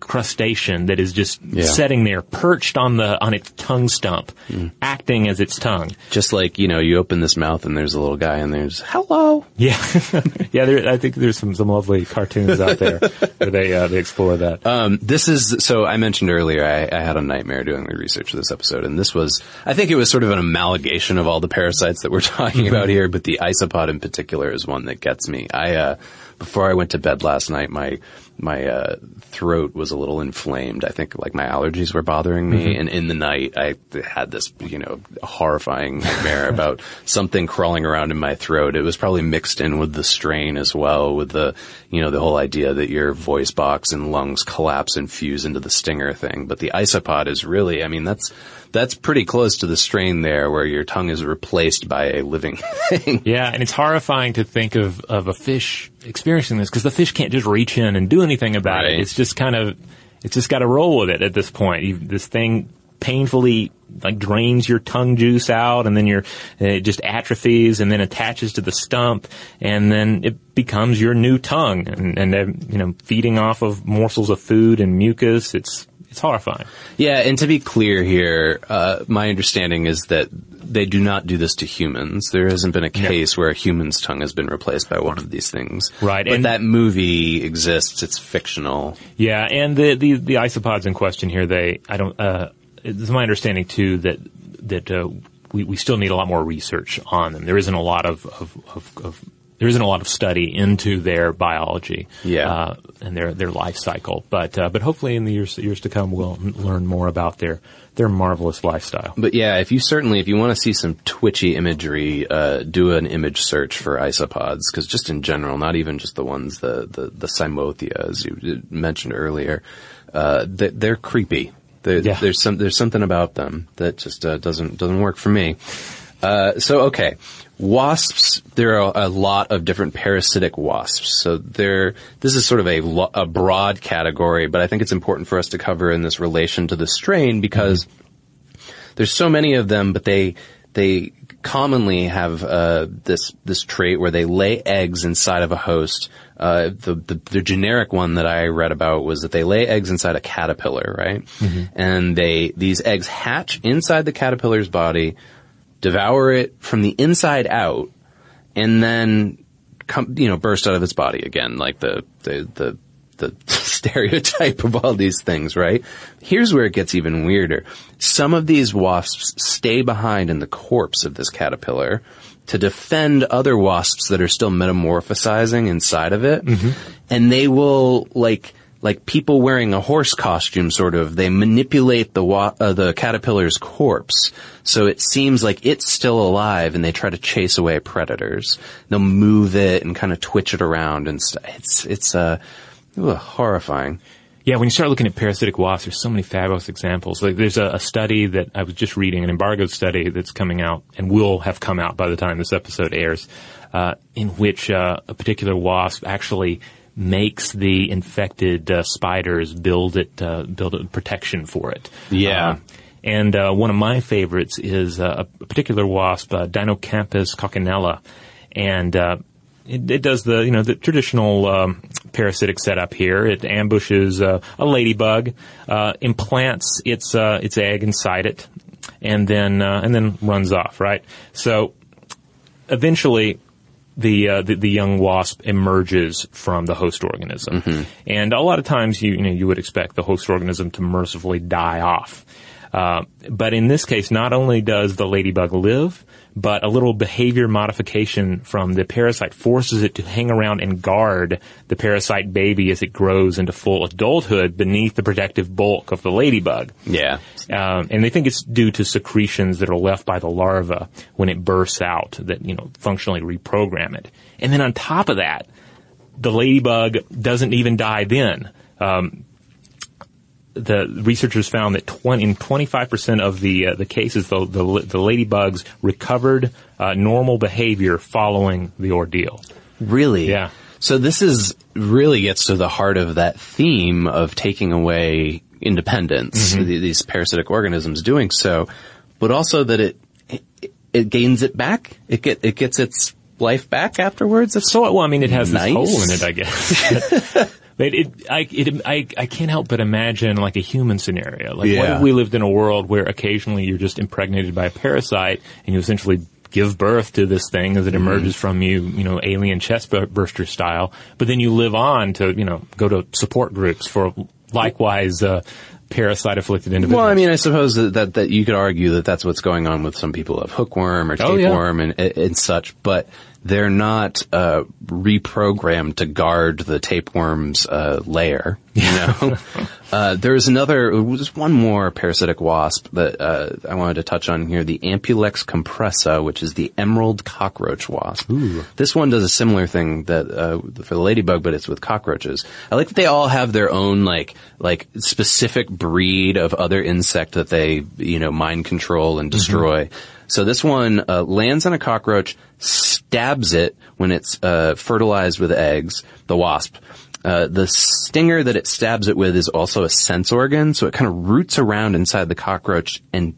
crustacean that is just Yeah. sitting there, perched on the on its tongue stump, Mm. acting as its tongue. Just like you know, you open this mouth and there's a little guy and there's hello. Yeah, yeah. There, I think there's some some lovely cartoons out there where they uh, they explore that. Um, this is so. I mentioned earlier I, I had a nightmare doing the research for this episode, and this was. I think it was sort of an amalgamation of all the parasites that we're talking about here, but the isopod in particular is one that gets me. I uh, before I went to bed last night, my my uh, throat was a little inflamed. I think like my allergies were bothering me, and in the night I had this you know horrifying nightmare about something crawling around in my throat. It was probably mixed in with the strain as well, with the you know the whole idea that your voice box and lungs collapse and fuse into the stinger thing. But the isopod is really, I mean, that's that's pretty close to the strain there, where your tongue is replaced by a living thing. Yeah, and it's horrifying to think of, of a fish experiencing this because the fish can't just reach in and do anything about Right. it. It's just kind of, it's just got to roll with it at this point. You, this thing painfully like drains your tongue juice out and then your, eh, it just atrophies and then attaches to the stump and then it becomes your new tongue and, and, you know, feeding off of morsels of food and mucus. It's, it's horrifying. Yeah, and to be clear here, uh, my understanding is that they do not do this to humans. There hasn't been a case where a human's tongue has been replaced by one of these things. Right, But and- that movie exists. It's fictional. Yeah, and the, the, the isopods in question here, they, I don't, uh, it's my understanding too that, that, uh, we, we still need a lot more research on them. There isn't a lot of, of, of, of there isn't a lot of study into their biology, Yeah. uh, and their their life cycle. But uh, but hopefully in the years years to come, we'll learn more about their their marvelous lifestyle. But yeah, if you certainly, if you want to see some twitchy imagery, uh, do an image search for isopods, because just in general, not even just the ones, the, the, the Cymothoa, as you mentioned earlier, uh, they, they're creepy. There- Yeah. There's some, there's something about them that just, uh, doesn't, doesn't work for me. Uh, so okay, wasps. There are a lot of different parasitic wasps. So there, this is sort of a, lo- a broad category, but I think it's important for us to cover in this relation to the strain because there's so many of them, but they they commonly have uh, this this trait where they lay eggs inside of a host. Uh, the, the the generic one that I read about was that they lay eggs inside a caterpillar, right? And they these eggs hatch inside the caterpillar's body, devour it from the inside out, and then come you know burst out of its body again, like the the the the stereotype of all these things, right? Here's where it gets even weirder. Some of these wasps stay behind in the corpse of this caterpillar to defend other wasps that are still metamorphosizing inside of it. Mm-hmm. And they will, like, like people wearing a horse costume, sort of, they manipulate the wa- uh, the caterpillar's corpse so it seems like it's still alive, and they try to chase away predators. They'll move it and kind of twitch it around, and st- it's it's uh, horrifying. Yeah, when you start looking at parasitic wasps, there's so many fabulous examples. Like there's a, a study that I was just reading, an embargoed study that's coming out and will have come out by the time this episode airs, uh, in which uh, a particular wasp actually makes the infected uh, spiders build it, uh, build a protection for it. Yeah. Uh, and uh, one of my favorites is uh, a particular wasp, uh, Dinocampus coccinella, and uh, it, it does the you know the traditional um, parasitic setup here. It ambushes uh, a ladybug, uh, implants its uh, its egg inside it, and then uh, and then runs off. Right. So eventually. The, uh, the the young wasp emerges from the host organism, and a lot of times you you know you would expect the host organism to mercifully die off, uh, but in this case, not only does the ladybug live, but a little behavior modification from the parasite forces it to hang around and guard the parasite baby as it grows into full adulthood beneath the protective bulk of the ladybug. Yeah, Um, and they think it's due to secretions that are left by the larva when it bursts out that, you know, functionally reprogram it. And then on top of that, the ladybug doesn't even die then. Um, the researchers found that 20, in 25% of the uh, the cases, the, the the ladybugs recovered uh, normal behavior following the ordeal. really. Yeah. So this is really gets to the heart of that theme of taking away independence. th- These parasitic organisms doing so, but also that it it, it gains it back. It get it gets its life back afterwards. If So, well, I mean, it has Nice. this hole in it, I guess. but it, I, it, I, I can't help but imagine like a human scenario. Like, what if we lived in a world where occasionally you're just impregnated by a parasite and you essentially give birth to this thing as it Mm-hmm. emerges from you, you know, alien chest bur- burster style, but then you live on to, you know, go to support groups for likewise, uh, parasite afflicted individuals. Well, I mean, I suppose that, that that you could argue that that's what's going on with some people of hookworm or Oh, yeah. tapeworm and, and such, but they're not uh, reprogrammed to guard the tapeworm's uh, lair. You know, uh, there's another, just one more parasitic wasp that uh, I wanted to touch on here: the Ampulex compressa, which is the emerald cockroach wasp. This one does a similar thing that uh, for the ladybug, but it's with cockroaches. I like that they all have their own like like specific breed of other insect that they you know mind control and destroy. So this one uh, lands on a cockroach, stabs it when it's uh, fertilized with eggs. The wasp. Uh, the stinger that it stabs it with is also a sense organ, so it kind of roots around inside the cockroach and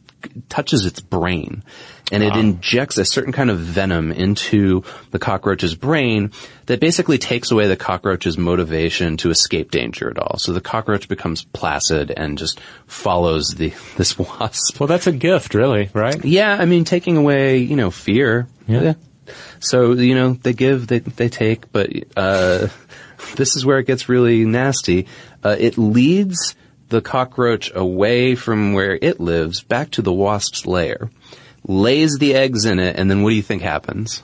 touches its brain and it injects a certain kind of venom into the cockroach's brain that basically takes away the cockroach's motivation to escape danger at all. So the cockroach becomes placid and just follows the this wasp. Well, that's a gift, really, right? Yeah, I mean, taking away, you know, fear. Yeah. So, you know, they give, they, they take, but, uh, this is where it gets really nasty. Uh, it leads the cockroach away from where it lives back to the wasp's lair, lays the eggs in it, and then what do you think happens?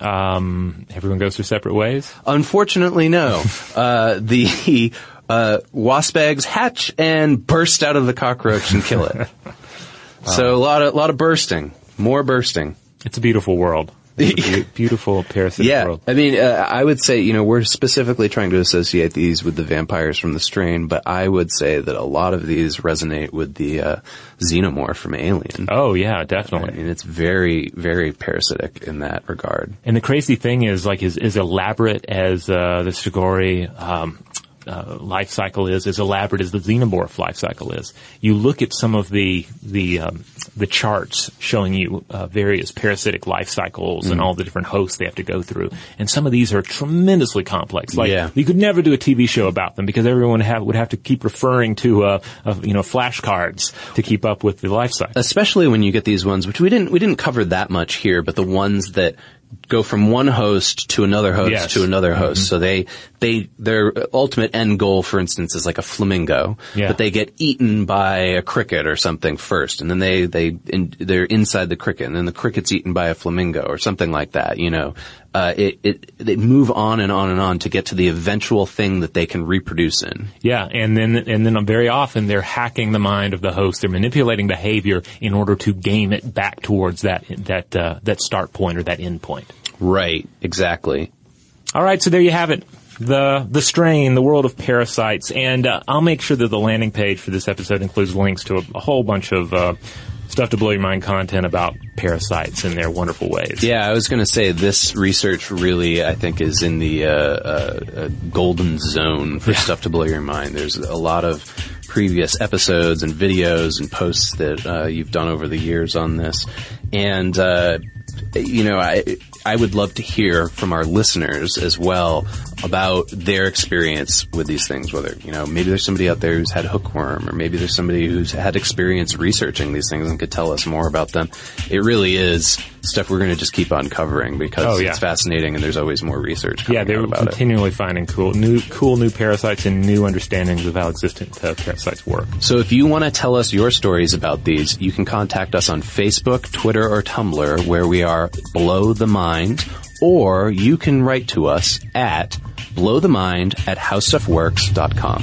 Um, everyone goes their separate ways. Unfortunately, no. uh, the, uh, wasp eggs hatch and burst out of the cockroach and kill it. So a lot of, lot of bursting. More bursting. It's a beautiful world. It's a be- beautiful parasitic Yeah, world. I mean, uh, I would say you know we're specifically trying to associate these with the vampires from the strain, but I would say that a lot of these resonate with the uh, xenomorph from Alien. Oh yeah, definitely. I mean, it's very, very parasitic in that regard. And the crazy thing is, like, as, as elaborate as uh, the Strigoi um, uh, life cycle is, as elaborate as the xenomorph life cycle is, you look at some of the the um, the charts showing you uh, various parasitic life cycles Mm. and all the different hosts they have to go through, and some of these are tremendously complex. Like, Yeah. you could never do a TV show about them because everyone have, would have to keep referring to uh, uh, you know flashcards to keep up with the life cycle. especially when you get these ones, which we didn't we didn't cover that much here, but the ones that go from one host to another host Yes. to another host. Mm-hmm. So they they their ultimate end goal, for instance, is like a flamingo, Yeah. but they get eaten by a cricket or something first, and then they they in, they're inside the cricket, and then the cricket's eaten by a flamingo or something like that. You know, uh, it it they move on and on and on to get to the eventual thing that they can reproduce in. Yeah, and then and then very often they're hacking the mind of the host. They're manipulating behavior in order to game it back towards that that uh, that start point or that end point. Right. Exactly. All right, so there you have it. The the strain, the world of parasites, and uh, I'll make sure that the landing page for this episode includes links to a, a whole bunch of uh, stuff to blow your mind content about parasites and their wonderful ways. Yeah, I was going to say this research really, I think, is in the uh, uh, uh, golden zone for stuff to blow your mind. There's a lot of previous episodes and videos and posts that uh, you've done over the years on this, and uh, you know, I I would love to hear from our listeners as well about their experience with these things. Whether you know, maybe there's somebody out there who's had hookworm, or maybe there's somebody who's had experience researching these things and could tell us more about them. It really is stuff we're going to just keep on covering because Oh, yeah. it's fascinating and there's always more research. Coming Yeah, they're about it. continually finding cool new cool new parasites and new understandings of how existent uh, parasites work. So if you want to tell us your stories about these, you can contact us on Facebook, Twitter, or Tumblr, where we are Blow the Mind, or you can write to us at blowthemind at howstuffworks.com.